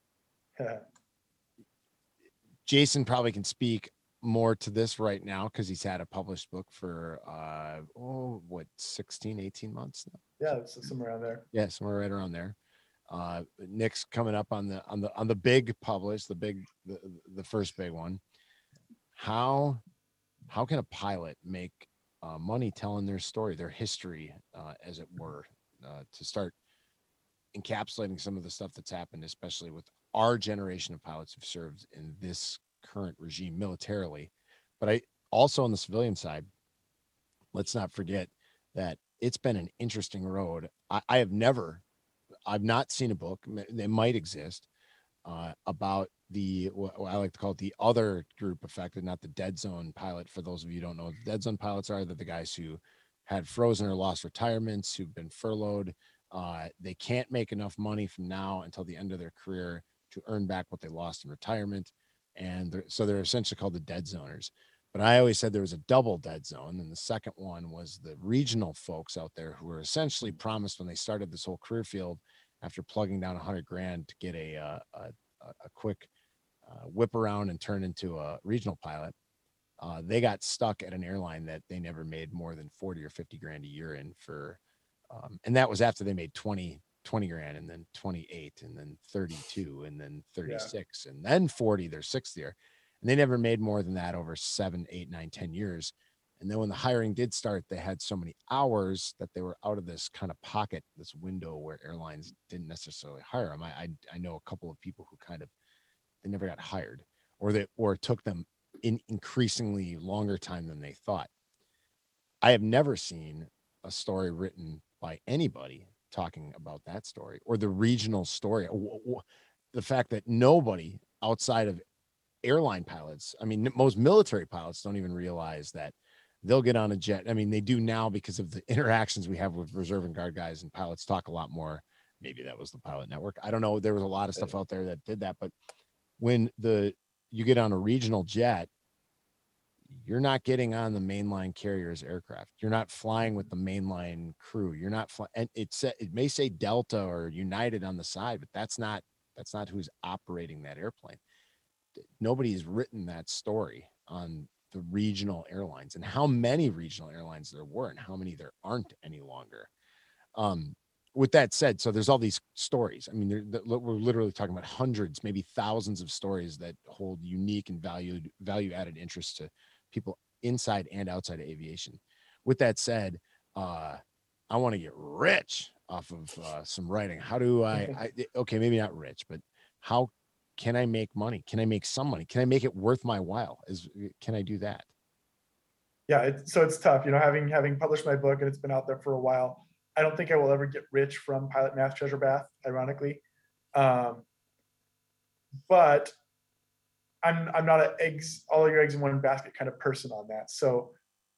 Jason probably can speak more to this right now because he's had a published book for uh oh what 16 18 months now yeah, somewhere around there. yeah somewhere right around there uh nick's coming up on the on the on the big publish the big the, the first big one. How how can a pilot make uh, money telling their story their history uh, as it were uh, to start encapsulating some of the stuff that's happened especially with our generation of pilots who've served in this current regime militarily? But i also on the civilian side let's not forget that it's been an interesting road. I, I have never I've not seen a book. They might exist uh, about the what I like to call it the other group affected, not the dead zone pilot. For those of you who don't know, what the dead zone pilots are they're the guys who had frozen or lost retirements, who've been furloughed. Uh, they can't make enough money from now until the end of their career to earn back what they lost in retirement, and they're, so they're essentially called the dead zoners. But I always said there was a double dead zone, and the second one was the regional folks out there who were essentially promised when they started this whole career field after plugging down a hundred grand to get a uh, a, a quick uh, whip around and turn into a regional pilot. Uh, they got stuck at an airline that they never made more than 40 or 50 grand a year in for, um, and that was after they made 20, 20 grand and then 28 and then 32 and then 36 and then 40 their sixth year. And they never made more than that over seven, eight, nine, ten years. And then when the hiring did start, they had so many hours that they were out of this kind of pocket, this window where airlines didn't necessarily hire them. I, I I know a couple of people who kind of they never got hired, or they or it took them in increasingly longer time than they thought. I have never seen a story written by anybody talking about that story or the regional story. The fact that nobody outside of airline pilots, I mean, most military pilots don't even realize that they'll get on a jet. I mean, they do now because of the interactions we have with reserve and guard guys, and pilots talk a lot more. Maybe that was the pilot network. I don't know. There was a lot of stuff out there that did that, but when the you get on a regional jet, you're not getting on the mainline carriers aircraft. You're not flying with the mm-hmm. mainline crew. You're not flying. And it sa- it may say Delta or United on the side, but that's not that's not who's operating that airplane. Nobody's written that story on the regional airlines and how many regional airlines there were and how many there aren't any longer. Um, with that said, so there's all these stories. I mean, we're literally talking about hundreds, maybe thousands of stories that hold unique and valued value added interest to people inside and outside of aviation. With that said, uh, I want to get rich off of uh, some writing. How do I, *laughs* I? Okay, maybe not rich, but how can I make money? Can I make some money? Can I make it worth my while? Is can I do that? yeah it's, so it's tough you know having having published my book and it's been out there for a while i don't think i will ever get rich from pilot math treasure bath ironically um, but i'm i'm not an eggs all your eggs in one basket kind of person on that so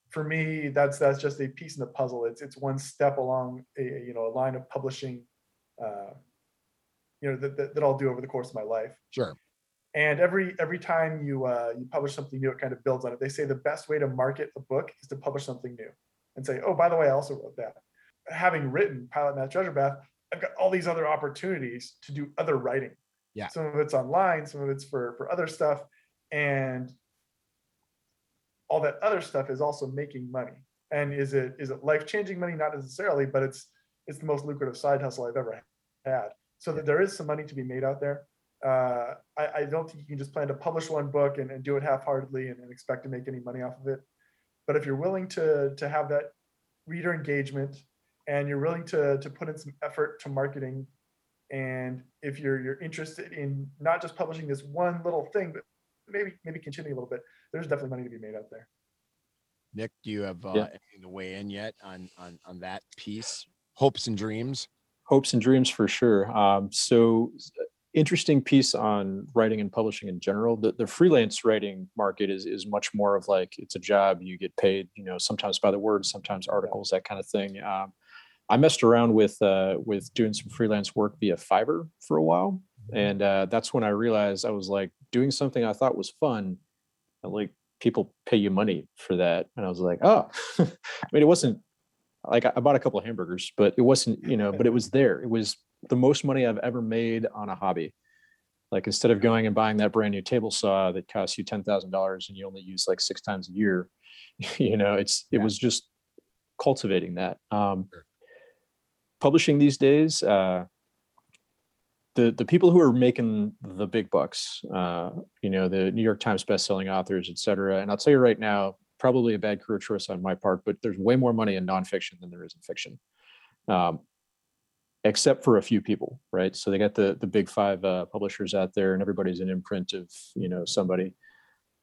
for me that's that's just a piece in the puzzle it's it's one step along a you know a line of publishing uh, you know that, that, that i'll do over the course of my life Sure. and every every time you uh, you publish something new, it kind of builds on it. They say the best way to market a book is to publish something new and say, "Oh, by the way, I also wrote that." Having written Pilot Math Treasure Bath, I've got all these other opportunities to do other writing. Yeah. Some of it's online, some of it's for for other stuff, and all that other stuff is also making money. And is it is it life changing money? Not necessarily, but it's it's the most lucrative side hustle I've ever had. So that there is some money to be made out there uh, I, I don't think you can just plan to publish one book and, and do it half-heartedly and, and expect to make any money off of it. But if you're willing to to have that reader engagement and you're willing to to put in some effort to marketing, and if you're you're interested in not just publishing this one little thing, but maybe maybe continuing a little bit, there's definitely money to be made out there. Nick, do you have uh, Yeah. anything to weigh in yet on on on that piece? Hopes and dreams. Hopes and dreams for sure. Um, so interesting piece on writing and publishing in general. The, the freelance writing market is is much more of like it's a job. You get paid, you know, sometimes by the word, sometimes articles, that kind of thing. Um, I messed around with uh, with doing some freelance work via Fiverr for a while, mm-hmm. and uh, that's when I realized I was like doing something I thought was fun, and like people pay you money for that, and I was like, oh, *laughs* I mean, it wasn't like I bought a couple of hamburgers, but it wasn't, you know, but it was *laughs* there. It was the most money I've ever made on a hobby. Like instead of going and buying that brand new table saw that costs you ten thousand dollars and you only use like six times a year, *laughs* you know, it's it yeah. was just cultivating that. Um. Publishing these days, uh, the the people who are making the big bucks, uh, you know, the New York Times best-selling authors, et cetera. And I'll tell you right now, probably a bad career choice on my part, but there's way more money in nonfiction than there is in fiction. Um, except for a few people, right? So they got the the big five uh, publishers out there, and everybody's an imprint of you know somebody.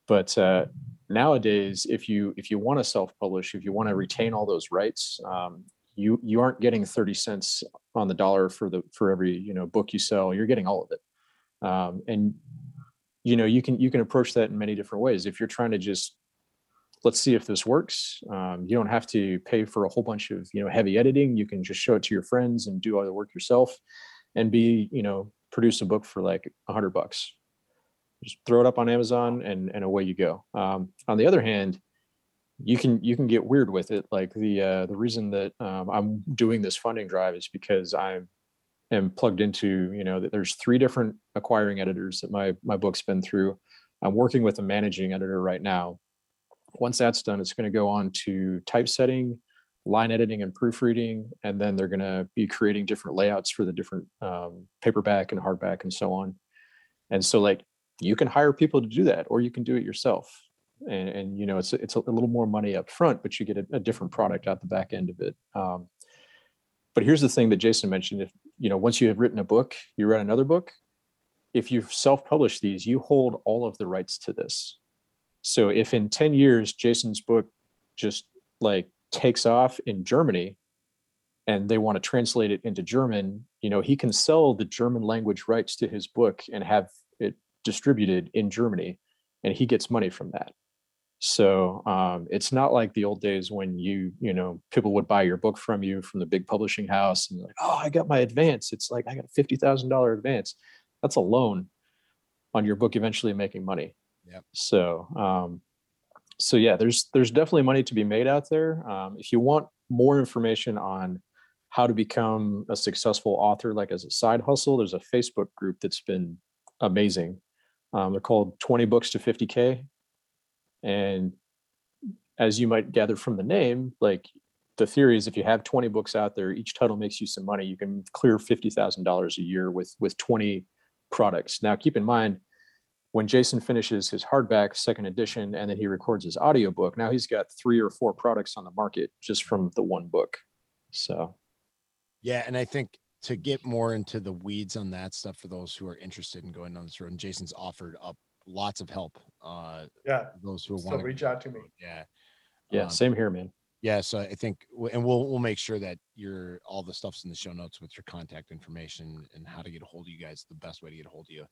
But uh, nowadays, if you if you want to self publish, if you want to retain all those rights, um, you you aren't getting thirty cents on the dollar for the for every you know book you sell. You're getting all of it, um, and you know you can you can approach that in many different ways. If you're trying to just let's see if this works. Um, you don't have to pay for a whole bunch of you know heavy editing. You can just show it to your friends and do all the work yourself, and be you know produce a book for like a hundred bucks. Just throw it up on Amazon and and away you go. Um, on the other hand, you can you can get weird with it. Like the uh, the reason that um, I'm doing this funding drive is because I'm am plugged into you know that there's three different acquiring editors that my my book's been through. I'm working with a managing editor right now once that's done, it's going to go on to typesetting, line editing, and proofreading, and then they're going to be creating different layouts for the different um, paperback and hardback and so on. And so, like, you can hire people to do that, or you can do it yourself. And, and you know, it's it's a, little more money up front, but you get a, a different product out the back end of it. Um, but here's the thing that Jason mentioned: if you know, once you have written a book, you write another book. If you self-publish these, you hold all of the rights to this. So if in 10 years Jason's book just like takes off in Germany and they want to translate it into German, you know, he can sell the German language rights to his book and have it distributed in Germany and he gets money from that. So um, it's not like the old days when you, you know, people would buy your book from you from the big publishing house and like, oh, I got my advance. It's like I got a fifty thousand dollar advance. That's a loan on your book eventually making money. Yep. So, um, so yeah, there's there's definitely money to be made out there. Um, if you want more information on how to become a successful author, like as a side hustle, there's a Facebook group that's been amazing. Um, they're called 20 Books to 50K. And as you might gather from the name, like the theory is if you have 20 books out there, each title makes you some money. You can clear $50,000 a year with with 20 products. Now, keep in mind, when Jason finishes his hardback second edition and then he records his audiobook, now he's got three or four products on the market just from the one book. So, yeah. And I think to get more into the weeds on that stuff for those who are interested in going on this road, and Jason's offered up lots of help. Uh, yeah. Those who want to reach out to me. Yeah. Yeah. Um, same here, man. Yeah. So I think, and we'll, we'll make sure that your, all the stuff's in the show notes with your contact information and how to get a hold of you guys, the best way to get a hold of you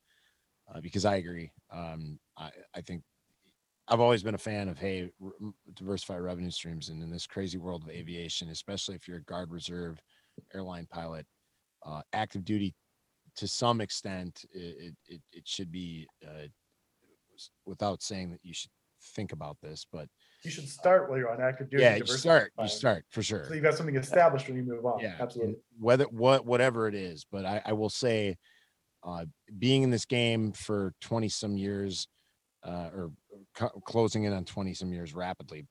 uh, because I agree. Um, I, I think I've always been a fan of hey, re- diversify revenue streams, and in this crazy world of aviation, especially if you're a guard reserve airline pilot, uh, active duty to some extent, it it, it should be uh, without saying that you should think about this, but you should start while you're on active duty. Yeah, you start. You start for sure. So you've got something established when you move on. Yeah, absolutely. Whether what whatever it is, but I, I will say uh, being in this game for 20 some years uh, or closing in on 20 some years rapidly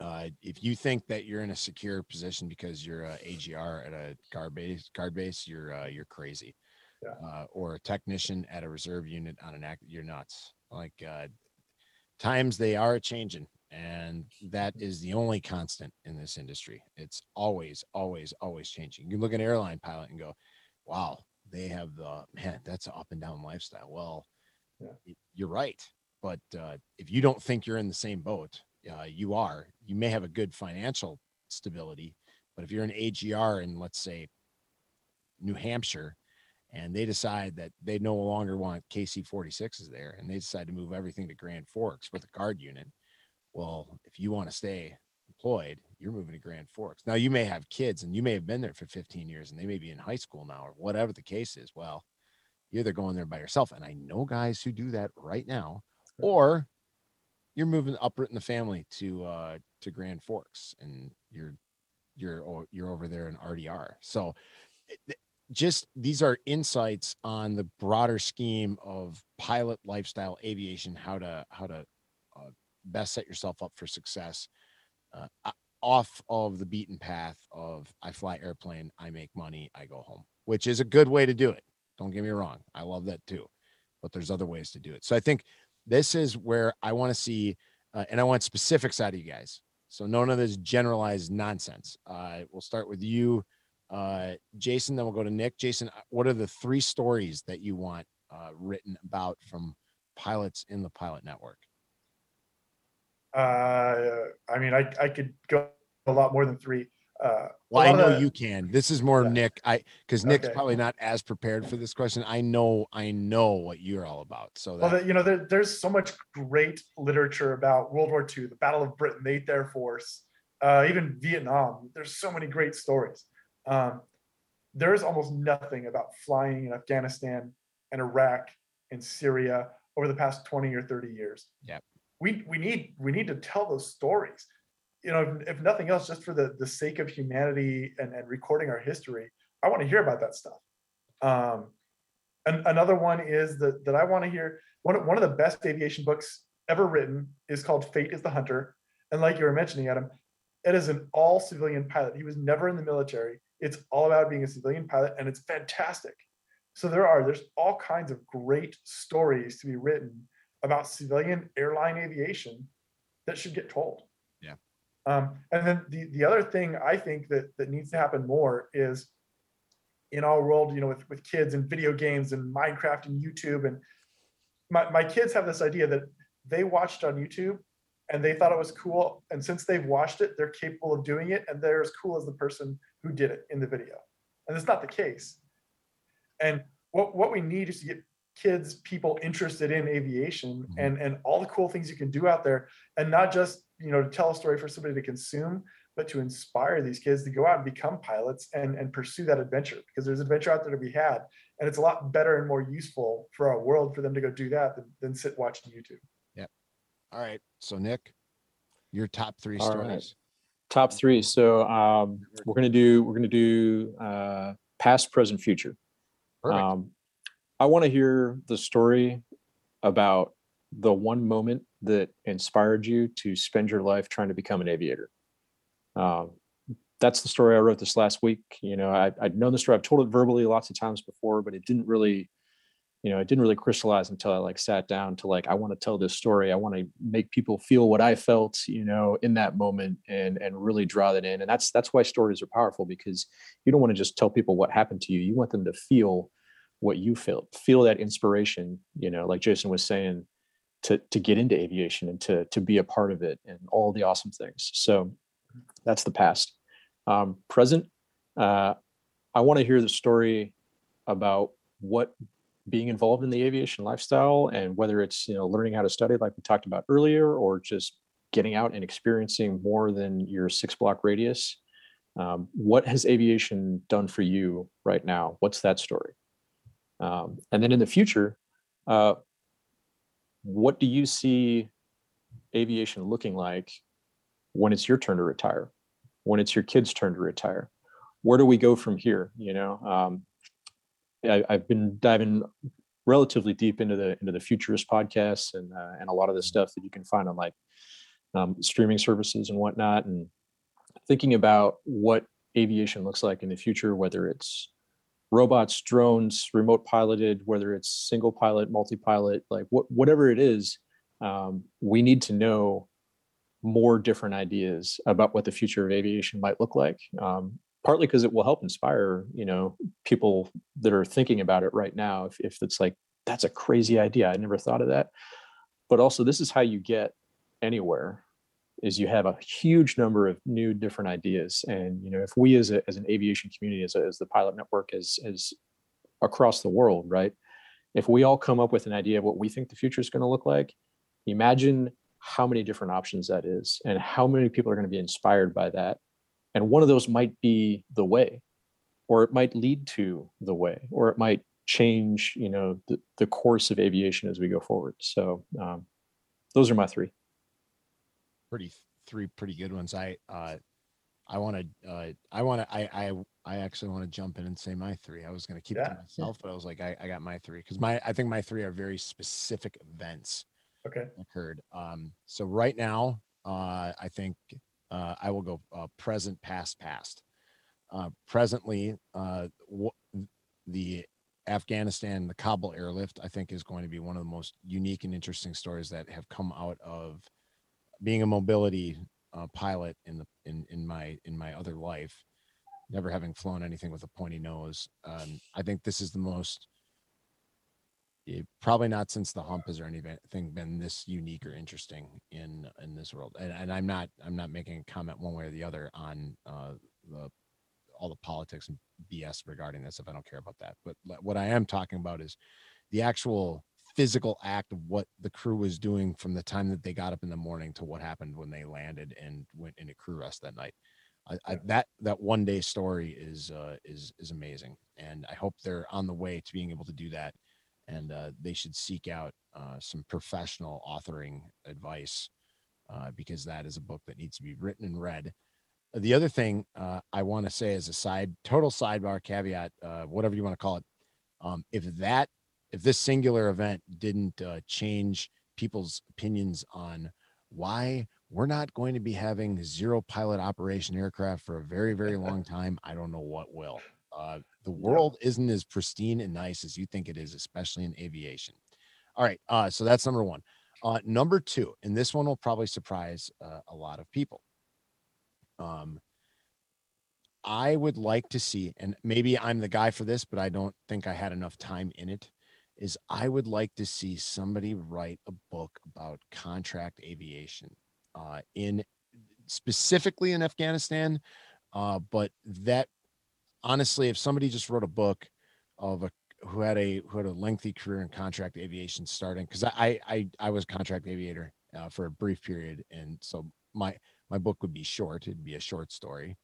uh, if you think that you're in a secure position because you're a AGR at a guard base, guard base, you're uh, you're crazy, yeah. uh, or a technician at a reserve unit on an act, you're nuts. Like uh, times they are changing, and that is the only constant in this industry. It's always, always, always changing. You look at an airline pilot and go, "Wow, they have the man that's an up and down lifestyle well yeah. you're right but uh, if you don't think you're in the same boat uh, you are you may have a good financial stability but if you're an agr in let's say new hampshire and they decide that they no longer want KC 46s there and they decide to move everything to Grand Forks with a guard unit. Well, if you want to stay employed, you're moving to Grand Forks. Now you may have kids and you may have been there for 15 years and they may be in high school now or whatever the case is. Well, you're either going there by yourself. And I know guys who do that right now, or you're moving uproot in the family to uh to Grand Forks and you're you're you're over there in RDR. So just these are insights on the broader scheme of pilot lifestyle aviation, how to how to uh, best set yourself up for success uh, off of the beaten path of I fly airplane, I make money, I go home, which is a good way to do it. Don't get me wrong. I love that too. But there's other ways to do it. So I think this is where I want to see, uh, and I want specifics out of you guys. So none of this generalized nonsense. Uh, we'll start with you, uh, Jason. Then we'll go to Nick. Jason, uh, what are the three stories that you want uh, written about from pilots in the pilot network? Uh, I mean, I, I could go a lot more than three. Uh, well, I know the, you can. This is more yeah. Nick. I because Nick's okay. probably not as prepared for this question. I know, I know what you're all about. So that, well, you know, there, there's so much great literature about World War II, the Battle of Britain, the Eighth Air Force, uh, even Vietnam. There's so many great stories. Um, there is almost nothing about flying in Afghanistan and Iraq and Syria over the past 20 or 30 years. Yeah. We we need we need to tell those stories you know, if, if, nothing else, just for the the sake of humanity and, and recording our history, I want to hear about that stuff. Um, and another one is that that I want to hear. One one of the best aviation books ever written is called Fate is the Hunter. And like you were mentioning, Adam, it is an all civilian pilot. He was never in the military. It's all about being a civilian pilot, and it's fantastic. So there are there's all kinds of great stories to be written about civilian airline aviation that should get told. Um, and then the, the other thing I think that, that needs to happen more is in our world, you know, with, with kids and video games and Minecraft and YouTube. And my, my kids have this idea that they watched on YouTube and they thought it was cool. And since they've watched it, they're capable of doing it. And they're as cool as the person who did it in the video. And it's not the case. And what, what we need is to get kids, people interested in aviation mm-hmm. and, and all the cool things you can do out there. And not just you know to tell a story for somebody to consume but to inspire these kids to go out and become pilots and and pursue that adventure. Because there's adventure out there to be had and it's a lot better and more useful for our world for them to go do that than, than sit watching youtube. Yeah all right. So nick your top three all stories. Right. top three. So um, we're gonna do we're gonna do uh, past present future. Perfect. Um, i want to hear the story about the one moment that inspired you to spend your life trying to become an aviator. Um, that's the story I wrote this last week. You know, I, would known the story. I've told it verbally lots of times before, but it didn't really, you know, it didn't really crystallize until I like sat down to like, I want to tell this story. I want to make people feel what I felt, you know, in that moment and and really draw that in. And that's that's why stories are powerful because you don't want to just tell people what happened to you. You want them to feel what you felt, feel that inspiration. You know, like Jason was saying, to to get into aviation and to to be a part of it and all the awesome things. So that's the past. Um, present, uh, I want to hear the story about what being involved in the aviation lifestyle and whether it's you know learning how to study like we talked about earlier or just getting out and experiencing more than your six block radius um, what has aviation done for you right now what's that story um, and then in the future uh, what do you see aviation looking like when it's your turn to retire when it's your kids turn to retire? Where do we go from here you know? Um, I, have been diving relatively deep into the into the futurist podcasts and uh, and a lot of the stuff that you can find on like um, streaming services and whatnot and thinking about what aviation looks like in the future whether it's robots, drones, remote piloted, whether it's single pilot, multi pilot, like what, whatever it is, um, we need to know more different ideas about what the future of aviation might look like. Um, partly because it will help inspire, you know, people that are thinking about it right now. If, if it's like, that's a crazy idea, I never thought of that. But also, this is how you get anywhere is you have a huge number of new different ideas and you know if we as, a, as an aviation community as, a, as the pilot network as across the world, right? If we all come up with an idea of what we think the future is going to look like, imagine how many different options that is and how many people are going to be inspired by that. And one of those might be the way, or it might lead to the way, or it might change, you know, the, the course of aviation as we go forward. So um, those are my three. Pretty three pretty good ones. I uh I want to uh I want to I I I actually want to jump in and say my three. I was going to keep it Yeah. to myself, but I was like I I got my three cuz my I think my three are very specific events Okay. occurred. Um so right now uh I think uh I will go uh present past past. Uh presently uh the Afghanistan the Kabul airlift I think is going to be one of the most unique and interesting stories that have come out of being a mobility uh, pilot in the in in my in my other life, never having flown anything with a pointy nose. Um, I think this is the most eh, probably not since the hump has there anything been this unique or interesting in in this world. And, and I'm not I'm not making a comment one way or the other on uh, the all the politics and BS regarding this if I don't care about that. But what I am talking about is the actual physical act of what the crew was doing from the time that they got up in the morning to what happened when they landed and went into crew rest that night. I, I, that that one day story is uh, is is amazing, and I hope they're on the way to being able to do that. And uh, they should seek out uh, some professional authoring advice uh, because that is a book that needs to be written and read. The other thing uh, I want to say as a side, total sidebar caveat, uh, whatever you want to call it, um, if that if this singular event didn't uh, change people's opinions on why we're not going to be having zero pilot operation aircraft for a very very long *laughs* time i don't know what will. Uh, the world isn't as pristine and nice as you think it is especially in aviation. All right uh, so that's number one. Uh, number two and this one will probably surprise uh, a lot of people. Um, i would like to see and maybe i'm the guy for this but i don't think i had enough time in it is I would like to see somebody write a book about contract aviation uh, in specifically in Afghanistan. Uh, but that honestly, if somebody just wrote a book of a who had a who had a lengthy career in contract aviation starting because I, I I was contract aviator uh, for a brief period and so my my book would be short it'd be a short story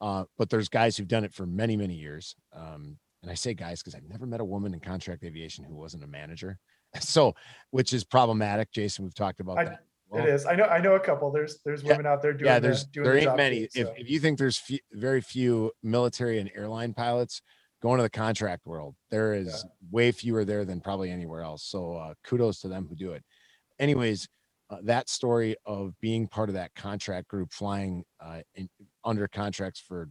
uh, but there's guys who've done it for many many years um, and I say guys because I've never met a woman in contract aviation who wasn't a manager. *laughs* So, which is problematic, Jason. We've talked about I- that. It is. I know. I know a couple. There's there's Yeah, women out there doing. yeah, the- there's doing there ain't many. too, If, so. if you think there's few, very few military and airline pilots going to the contract world, there is way fewer there than probably anywhere else. So uh, kudos to them who do it. Anyways, uh, that story of being part of that contract group, flying uh, in, under contracts for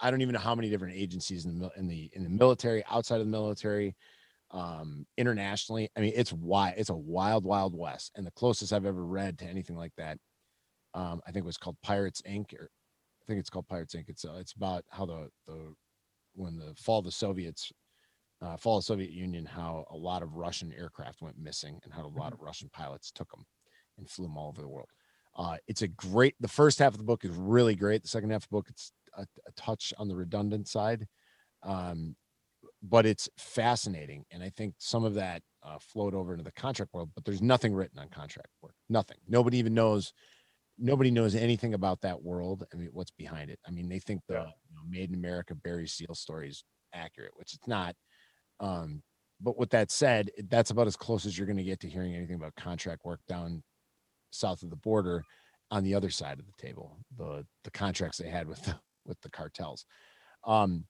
I don't even know how many different agencies in the in the in the military, outside of the military, um, internationally. I mean, it's wild. It's a wild, wild west. And the closest I've ever read to anything like that, um, I think it was called Pirates Inc. Or I think it's called Pirates Inc. It's uh, it's about how the the when the fall of the Soviets, uh, fall of the Soviet Union, how a lot of Russian aircraft went missing, and how a lot of Russian pilots took them and flew them all over the world. Uh, it's a great. The first half of the book is really great. The second half of the book, it's a, a touch on the redundant side, um, but it's fascinating. And I think some of that uh, flowed over into the contract world. But there's nothing written on contract work. Nothing. Nobody even knows. Nobody knows anything about that world. I mean, what's behind it? I mean, they think the Yeah. you know, Made in America Barry Seal story is accurate, which it's not. Um, but with that said, that's about as close as you're going to get to hearing anything about contract work down south of the border on the other side of the table the the contracts they had with the with the cartels. Um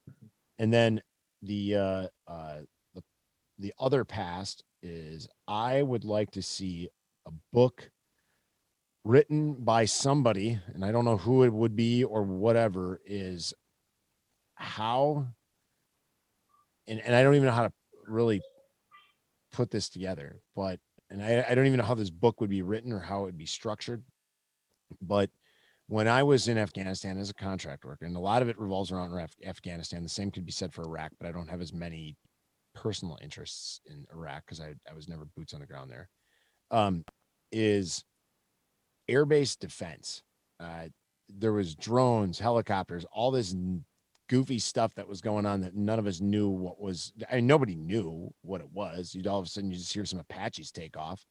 and then the uh uh the the other past is i would like to see a book written by somebody and i don't know who it would be or whatever is how and, and i don't even know how to really put this together but and I, I don't even know how this book would be written or how it would be structured but when I was in Afghanistan as a contract worker, and a lot of it revolves around Af- Afghanistan, the same could be said for Iraq, but I don't have as many personal interests in Iraq because I, I was never boots on the ground there. Um, is air base defense. Uh, there was drones, helicopters, all this goofy stuff that was going on that none of us knew what was. I mean, nobody knew what it was. You'd all of a sudden you just hear some Apaches take off,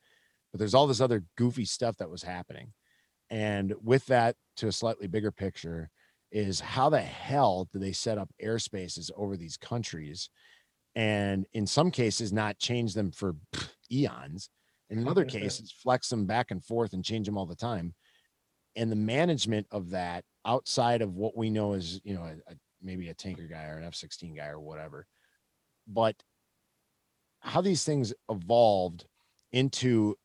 but there's all this other goofy stuff that was happening. And with that, to a slightly bigger picture, is how the hell do they set up airspaces over these countries? And in some cases, not change them for *laughs* eons. And in other *laughs* cases, flex them back and forth and change them all the time. And the management of that outside of what we know is, you know, a, a, maybe a tanker guy or an F 16 guy or whatever. But how these things evolved into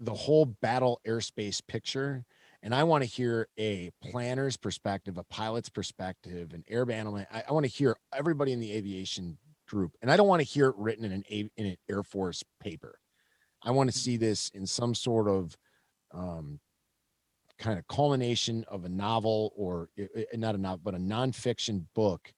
the whole battle airspace picture. And I want to hear a planner's perspective, a pilot's perspective, an air bandman. I, I want to hear everybody in the aviation group. And I don't want to hear it written in an, in an Air Force paper. I want to mm-hmm. see this in some sort of um, kind of culmination of a novel or eh, eh, not a novel, but a nonfiction book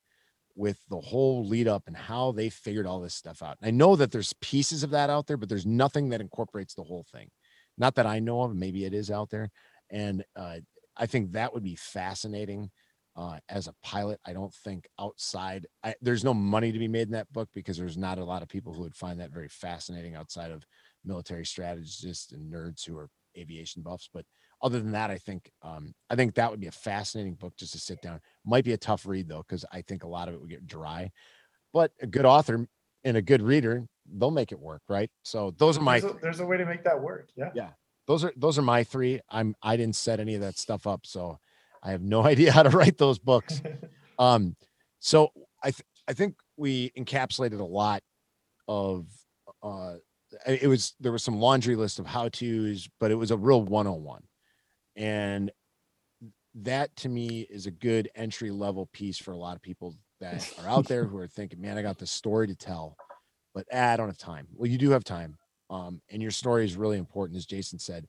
with the whole lead up and how they figured all this stuff out. And I know that there's pieces of that out there, but there's nothing that incorporates the whole thing. Not that I know of. Maybe it is out there. And uh, I think that would be fascinating. Uh, as a pilot, I don't think outside I, there's no money to be made in that book because there's not a lot of people who would find that very fascinating outside of military strategists and nerds who are aviation buffs. But other than that, I think um, I think that would be a fascinating book just to sit down. Might be a tough read though, because I think a lot of it would get dry. But a good author and a good reader, they'll make it work, right? So those are my. There's a, there's a way to make that work. Yeah. Yeah. Those are those are my three. I'm I didn't set any of that stuff up, so I have no *laughs* idea how to write those books. *laughs* um, so I th- I think we encapsulated a lot of uh it was there was some laundry list of how to's, but it was a real 101. And that to me is a good entry level piece for a lot of people that are out there *laughs* who are thinking, man, I got this story to tell, but ah, I don't have time. Well, you do have time. Um, and your story is really important. As Jason said,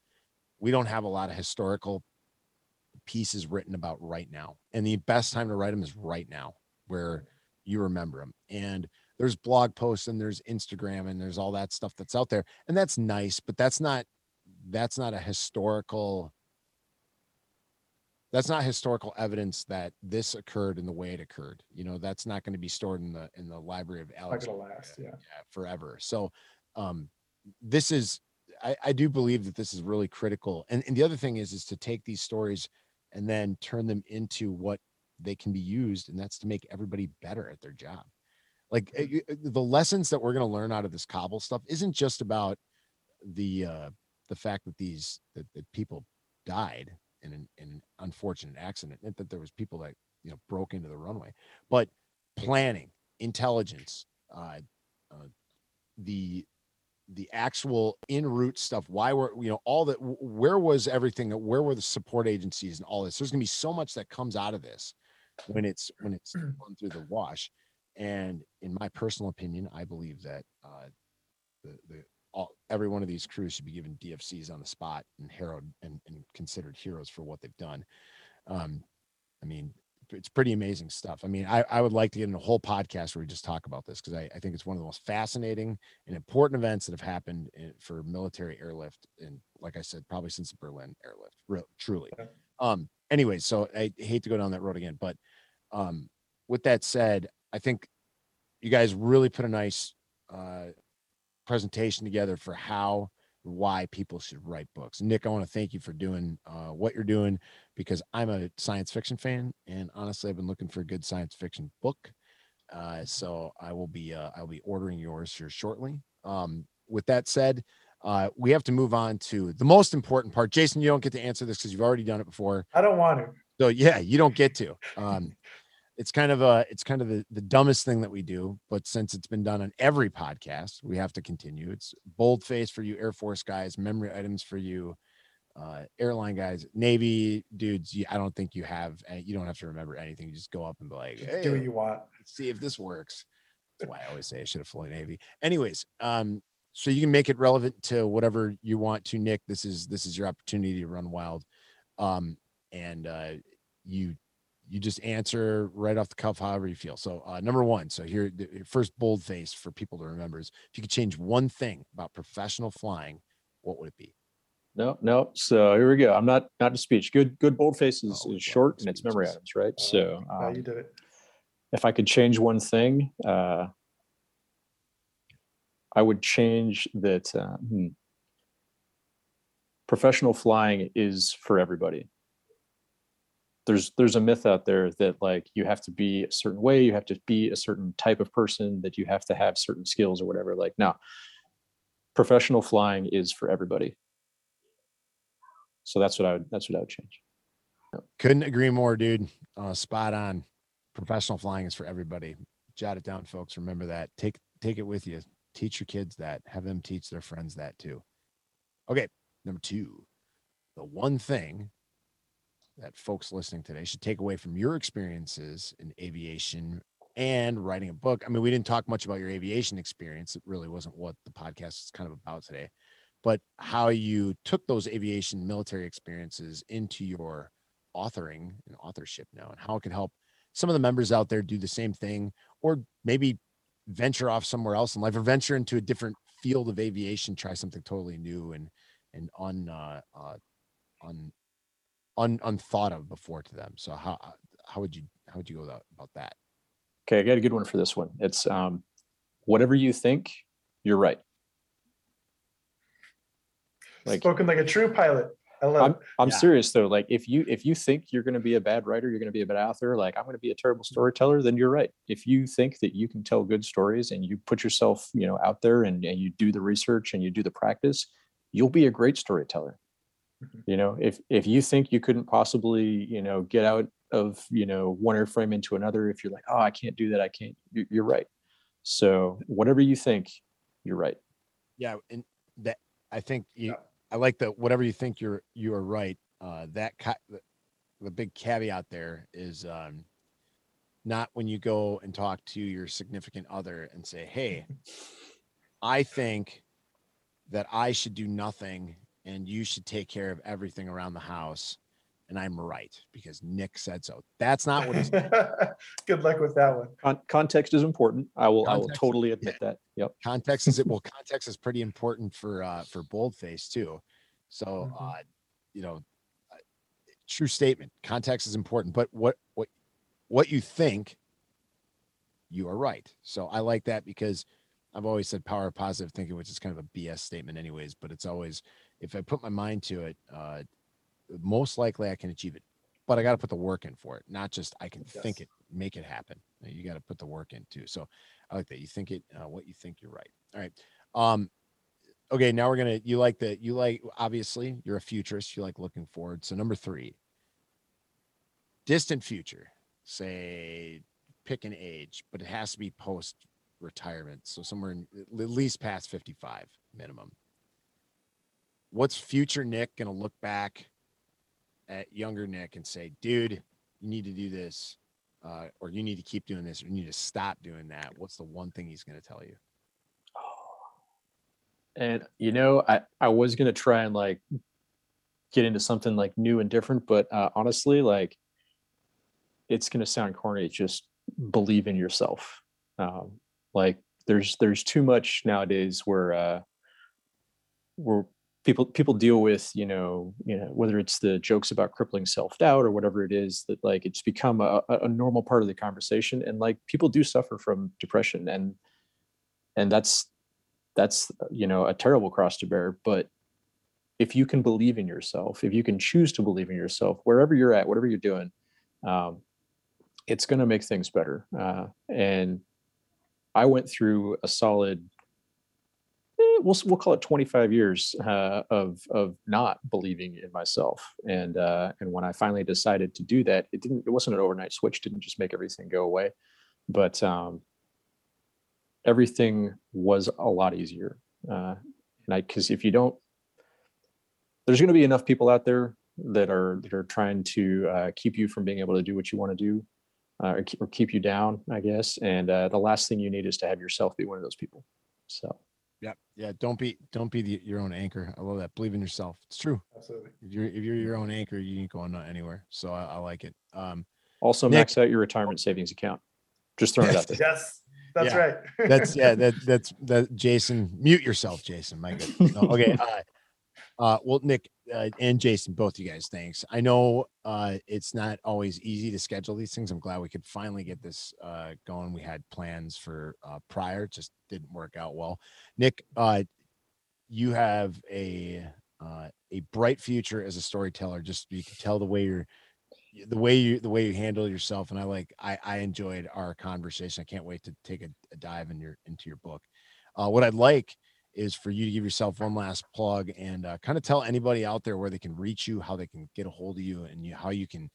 we don't have a lot of historical pieces written about right now. And the best time to write them is right now, where you remember them. And there's blog posts and there's Instagram and there's all that stuff that's out there. And that's nice, but that's not that's not a historical that's not historical evidence that this occurred in the way it occurred. You know, that's not going to be stored in the in the library of Alex last, yeah. yeah. forever. So um this is I, I do believe that this is really critical. And, and the other thing is is to take these stories and then turn them into what they can be used, and that's to make everybody better at their job. Like eh, eh, the lessons that we're going to learn out of this Kabul stuff isn't just about the uh, the fact that these that, that people died in an, in an unfortunate accident, and that there was people that you know broke into the runway, but planning, intelligence, uh, uh, the the actual in route stuff why were you know all that where was everything where were the support agencies and all this? There's going to be so much that comes out of this when it's when it's *clears throat* gone through the wash. And in my personal opinion, I believe that uh, the the all, every one of these crews should be given DFCs on the spot and heralded and, and considered heroes for what they've done. Um, I mean, it's pretty amazing stuff. I mean, I, I would like to get in a whole podcast where we just talk about this because I, I think it's one of the most fascinating and important events that have happened in, for military airlift. And like I said, probably since the Berlin airlift, real, truly. Um, anyways, so I hate to go down that road again, but um, with that said, I think you guys really put a nice uh, presentation together for how why people should write books. Nick, I want to thank you for doing uh, what you're doing because I'm a science fiction fan, and honestly, I've been looking for a good science fiction book. Uh, so I will be uh, I'll be ordering yours here shortly. Um, with that said, uh, we have to move on to the most important part. Jason, you don't get to answer this because you've already done it before. I don't want to. So yeah, you don't get to. *laughs* Um, it's kind of a it's kind of the, the dumbest thing that we do but since it's been done on every podcast we have to continue. It's bold face for you air force guys memory items for you uh airline guys navy dudes you, i don't think you have you don't have to remember anything. You just go up and be like hey, do what you want. see if this works. That's why i always say i should have flown navy. Anyways um so you can make it relevant to whatever you want to nick. This is this is your opportunity to run wild. Um and uh you you just answer right off the cuff however you feel. So uh, number one so here the first bold face for people to remember is if you could change one thing about professional flying what would it be? No no so here we go. I'm not not to speech. Good good bold face is, oh, is short and it's memory items right? So um, you did it. if I could change one thing, uh, I would change that. Uh, hmm. Professional flying is for everybody. There's there's a myth out there that like you have to be a certain way, you have to be a certain type of person, that you have to have certain skills or whatever. Like no, professional flying is for everybody. So that's what I would that's what I would change. Couldn't agree more, dude. Uh, spot on. Professional flying is for everybody. Jot it down, folks. Remember that. Take take it with you. Teach your kids that. Have them teach their friends that too. Okay, number two, the one thing that folks listening today should take away from your experiences in aviation and writing a book. I mean, we didn't talk much about your aviation experience. It really wasn't what the podcast is kind of about today, but how you took those aviation military experiences into your authoring and authorship now and how it could help some of the members out there do the same thing or maybe venture off somewhere else in life or venture into a different field of aviation try something totally new and and un uh, uh un, un unthought of before to them so how how would you how would you go about, about that Okay, I got a good one for this one. It's um, whatever you think, you're right. Like, Spoken like a true pilot. I love I'm, I'm yeah. serious though. Like if you if you think you're going to be a bad writer, you're going to be a bad author. Like I'm going to be a terrible storyteller, then you're right. If you think that you can tell good stories and you put yourself, you know, out there and, and you do the research and you do the practice, you'll be a great storyteller. Mm-hmm. You know, if if you think you couldn't possibly, you know, get out of you know one airframe into another, if you're like, oh, I can't do that, I can't. You're right. So whatever you think, you're right. Yeah, and that I think you. Yeah I like that. Whatever you think you're you are right. Uh, that ca- the big caveat there is um, not when you go and talk to your significant other and say, "Hey, *laughs* I think that I should do nothing and you should take care of everything around the house." and I'm right because Nick said so. That's not what he's. *laughs* Good luck with that one. Con- context is important. I will. Context, I will totally admit yeah. that. Yep. Context is it. *laughs* Well, context is pretty important for uh for boldface too. So, mm-hmm. uh, you know, uh, true statement. Context is important, but what what what you think, you are right. So I like that because I've always said power of positive thinking, which is kind of a BS statement, anyways. But it's always if I put my mind to it, uh, most likely I can achieve it. But I got to put the work in for it, not just I can yes. think it, make it happen. You got to put the work in too. So I like that. You think it, uh, what you think, you're right. All right. Um, okay. Now we're gonna. You like the. You like obviously you're a futurist. You like looking forward. So number three, distant future. Say pick an age, but it has to be post retirement. So somewhere in, at least past 55 minimum. What's future Nick going to look back at younger Nick and say, dude, you need to do this, uh, or you need to keep doing this, or you need to stop doing that? What's the one thing he's going to tell you? And you know, I I was going to try and like get into something like new and different, but uh, honestly, like it's going to sound corny. Just believe in yourself. Um, like there's there's too much nowadays where uh, where people people deal with you know you know whether it's the jokes about crippling self-doubt or whatever it is that like it's become a, a normal part of the conversation and like people do suffer from depression and and that's that's you know a terrible cross to bear but if you can believe in yourself if you can choose to believe in yourself wherever you're at whatever you're doing um, it's going to make things better uh, and i went through a solid we'll we'll call it 25 years uh, of of not believing in myself. And uh, and when I finally decided to do that it didn't it wasn't an overnight switch didn't just make everything go away. But um, everything was a lot easier uh, and I because if you don't there's going to be enough people out there that are that are trying to uh, keep you from being able to do what you want to do uh, or, keep, or, keep you down I guess. And uh, the last thing you need is to have yourself be one of those people. So yeah, yeah. Don't be don't be the, your own anchor. I love that. Believe in yourself. It's true. Absolutely. If you're if you're your own anchor, you ain't going anywhere. So I, I like it. Um, also, Nick, max out your retirement savings account. Just throwing it out there. Yes, that's yeah. right. that's yeah. That *laughs* that's that. Jason, mute yourself, Jason. My good. No, okay. *laughs* Uh, Uh, well, Nick uh, and Jason, both you guys, thanks. I know uh, it's not always easy to schedule these things. I'm glad we could finally get this uh, going. We had plans for uh, prior, just didn't work out well. Nick, uh, you have a uh, a bright future as a storyteller. Just you can tell the way you're the way you the way you handle yourself and i like i i enjoyed our conversation i can't wait to take a, a dive in your into your book uh, what i'd like is for you to give yourself one last plug and uh, kind of tell anybody out there where they can reach you how they can get a hold of you and you, how you can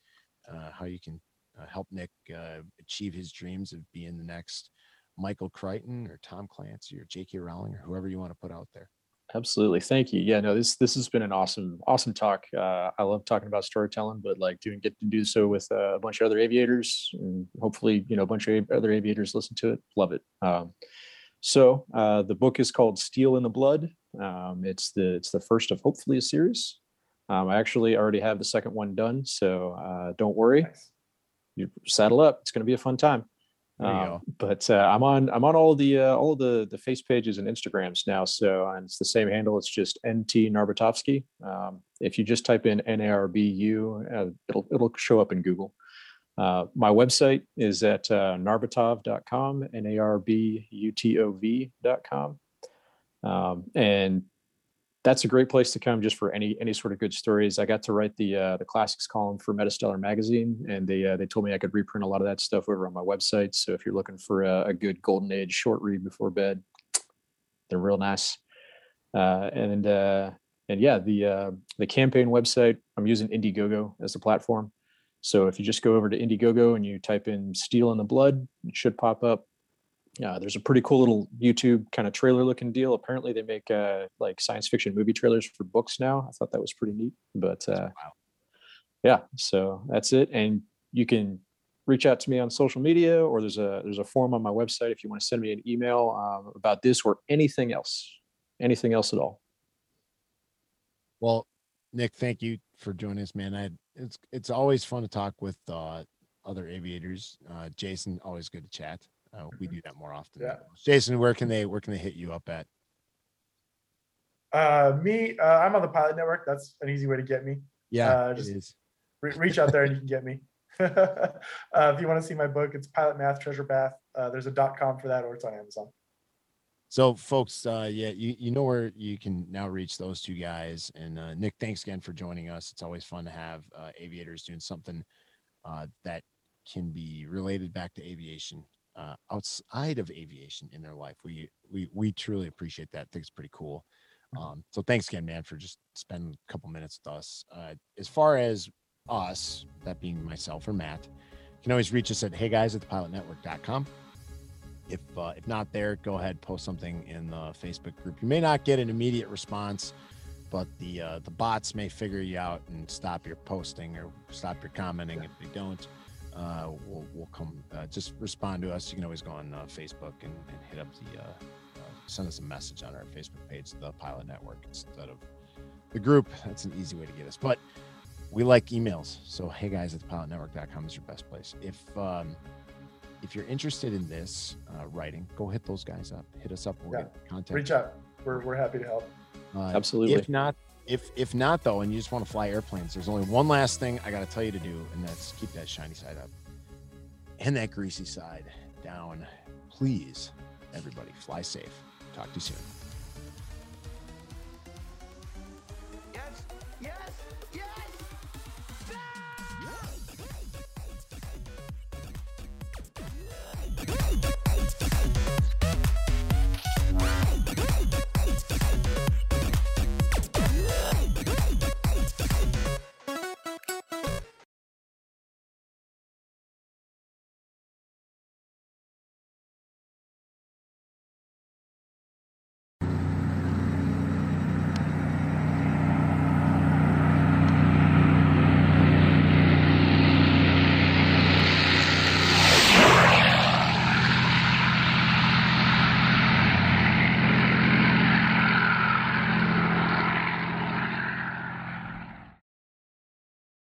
uh, how you can uh, help nick uh, achieve his dreams of being the next michael crichton or tom clancy or j.k rowling or whoever you want to put out there Absolutely. Thank you. Yeah, no, this this has been an awesome, awesome talk. Uh, I love talking about storytelling, but like doing get to do so with uh, a bunch of other aviators and hopefully, you know, a bunch of other aviators listen to it. Love it. Um, so uh, the book is called Steel in the Blood. Um, it's the it's the first of hopefully a series. Um, I actually already have the second one done, so uh, don't worry. Nice. You saddle up. It's going to be a fun time. There you Um, go. But uh, I'm on I'm on all the uh, all the the face pages and Instagrams now. So and it's the same handle. It's just NT Narbutovskih. Um, if you just type in N A R B U, uh, it'll it'll show up in Google. Uh, my website is at uh, narbutov.com, N A R B U T O V.com. Um, and that's a great place to come just for any any sort of good stories. I got to write the uh, the classics column for Metastellar magazine, and they uh, they told me I could reprint a lot of that stuff over on my website. So if you're looking for a, a good golden age short read before bed, they're real nice. Uh, and uh, and yeah, the uh, the campaign website I'm using Indiegogo as the platform. So if you just go over to Indiegogo and you type in "Steel in the Blood," it should pop up. Uh, there's a pretty cool little YouTube kind of trailer looking deal. Apparently, they make uh, like science fiction movie trailers for books now. I thought that was pretty neat. But uh, Wow. yeah, so that's it. And you can reach out to me on social media, or there's a there's a form on my website if you want to send me an email um, about this or anything else, anything else at all. Well, Nick, thank you for joining us, man. I it's it's always fun to talk with uh, other aviators. Uh, Jason, always good to chat. Uh, we do that more often. Yeah. Jason, where can they where can they hit you up at? Uh, me, uh, I'm on the Pilot Network. That's an easy way to get me. Yeah, Uh, just- is. Re- reach out there and you can get me. *laughs* uh, if you want to see my book, it's Pilot Math Treasure Bath. Uh, there's a dot com for that, or it's on Amazon. So, folks, uh, yeah, you you know where you can now reach those two guys. And uh, Nick, thanks again for joining us. It's always fun to have uh, aviators doing something uh, that can be related back to aviation uh, outside of aviation in their life. We we we truly appreciate that. I think it's pretty cool. Um, so thanks again, man, for just spending a couple minutes with us. Uh, as far as us, that being myself or Matt, you can always reach us at hey guys at thepilotnetwork.com. If uh, if not there, go ahead post something in the Facebook group. You may not get an immediate response, but the uh, the bots may figure you out and stop your posting or stop your commenting. If they don't, uh, we'll we'll come uh, just respond to us. You can always go on uh, Facebook and, and hit up the uh, uh, send us a message on our Facebook page, the Pilot Network, instead of the group. That's an easy way to get us. But we like emails. So hey guys at thepilotnetwork.com is your best place. If um, if you're interested in this uh, writing, go hit those guys up. Hit us up. We'll Yeah. get contact. Reach out. We're, we're happy to help. Uh, Absolutely. If not, if if not though, and you just want to fly airplanes, there's only one last thing I got to tell you to do, and that's keep that shiny side up and that greasy side down. Please, everybody, fly safe. Talk to you soon.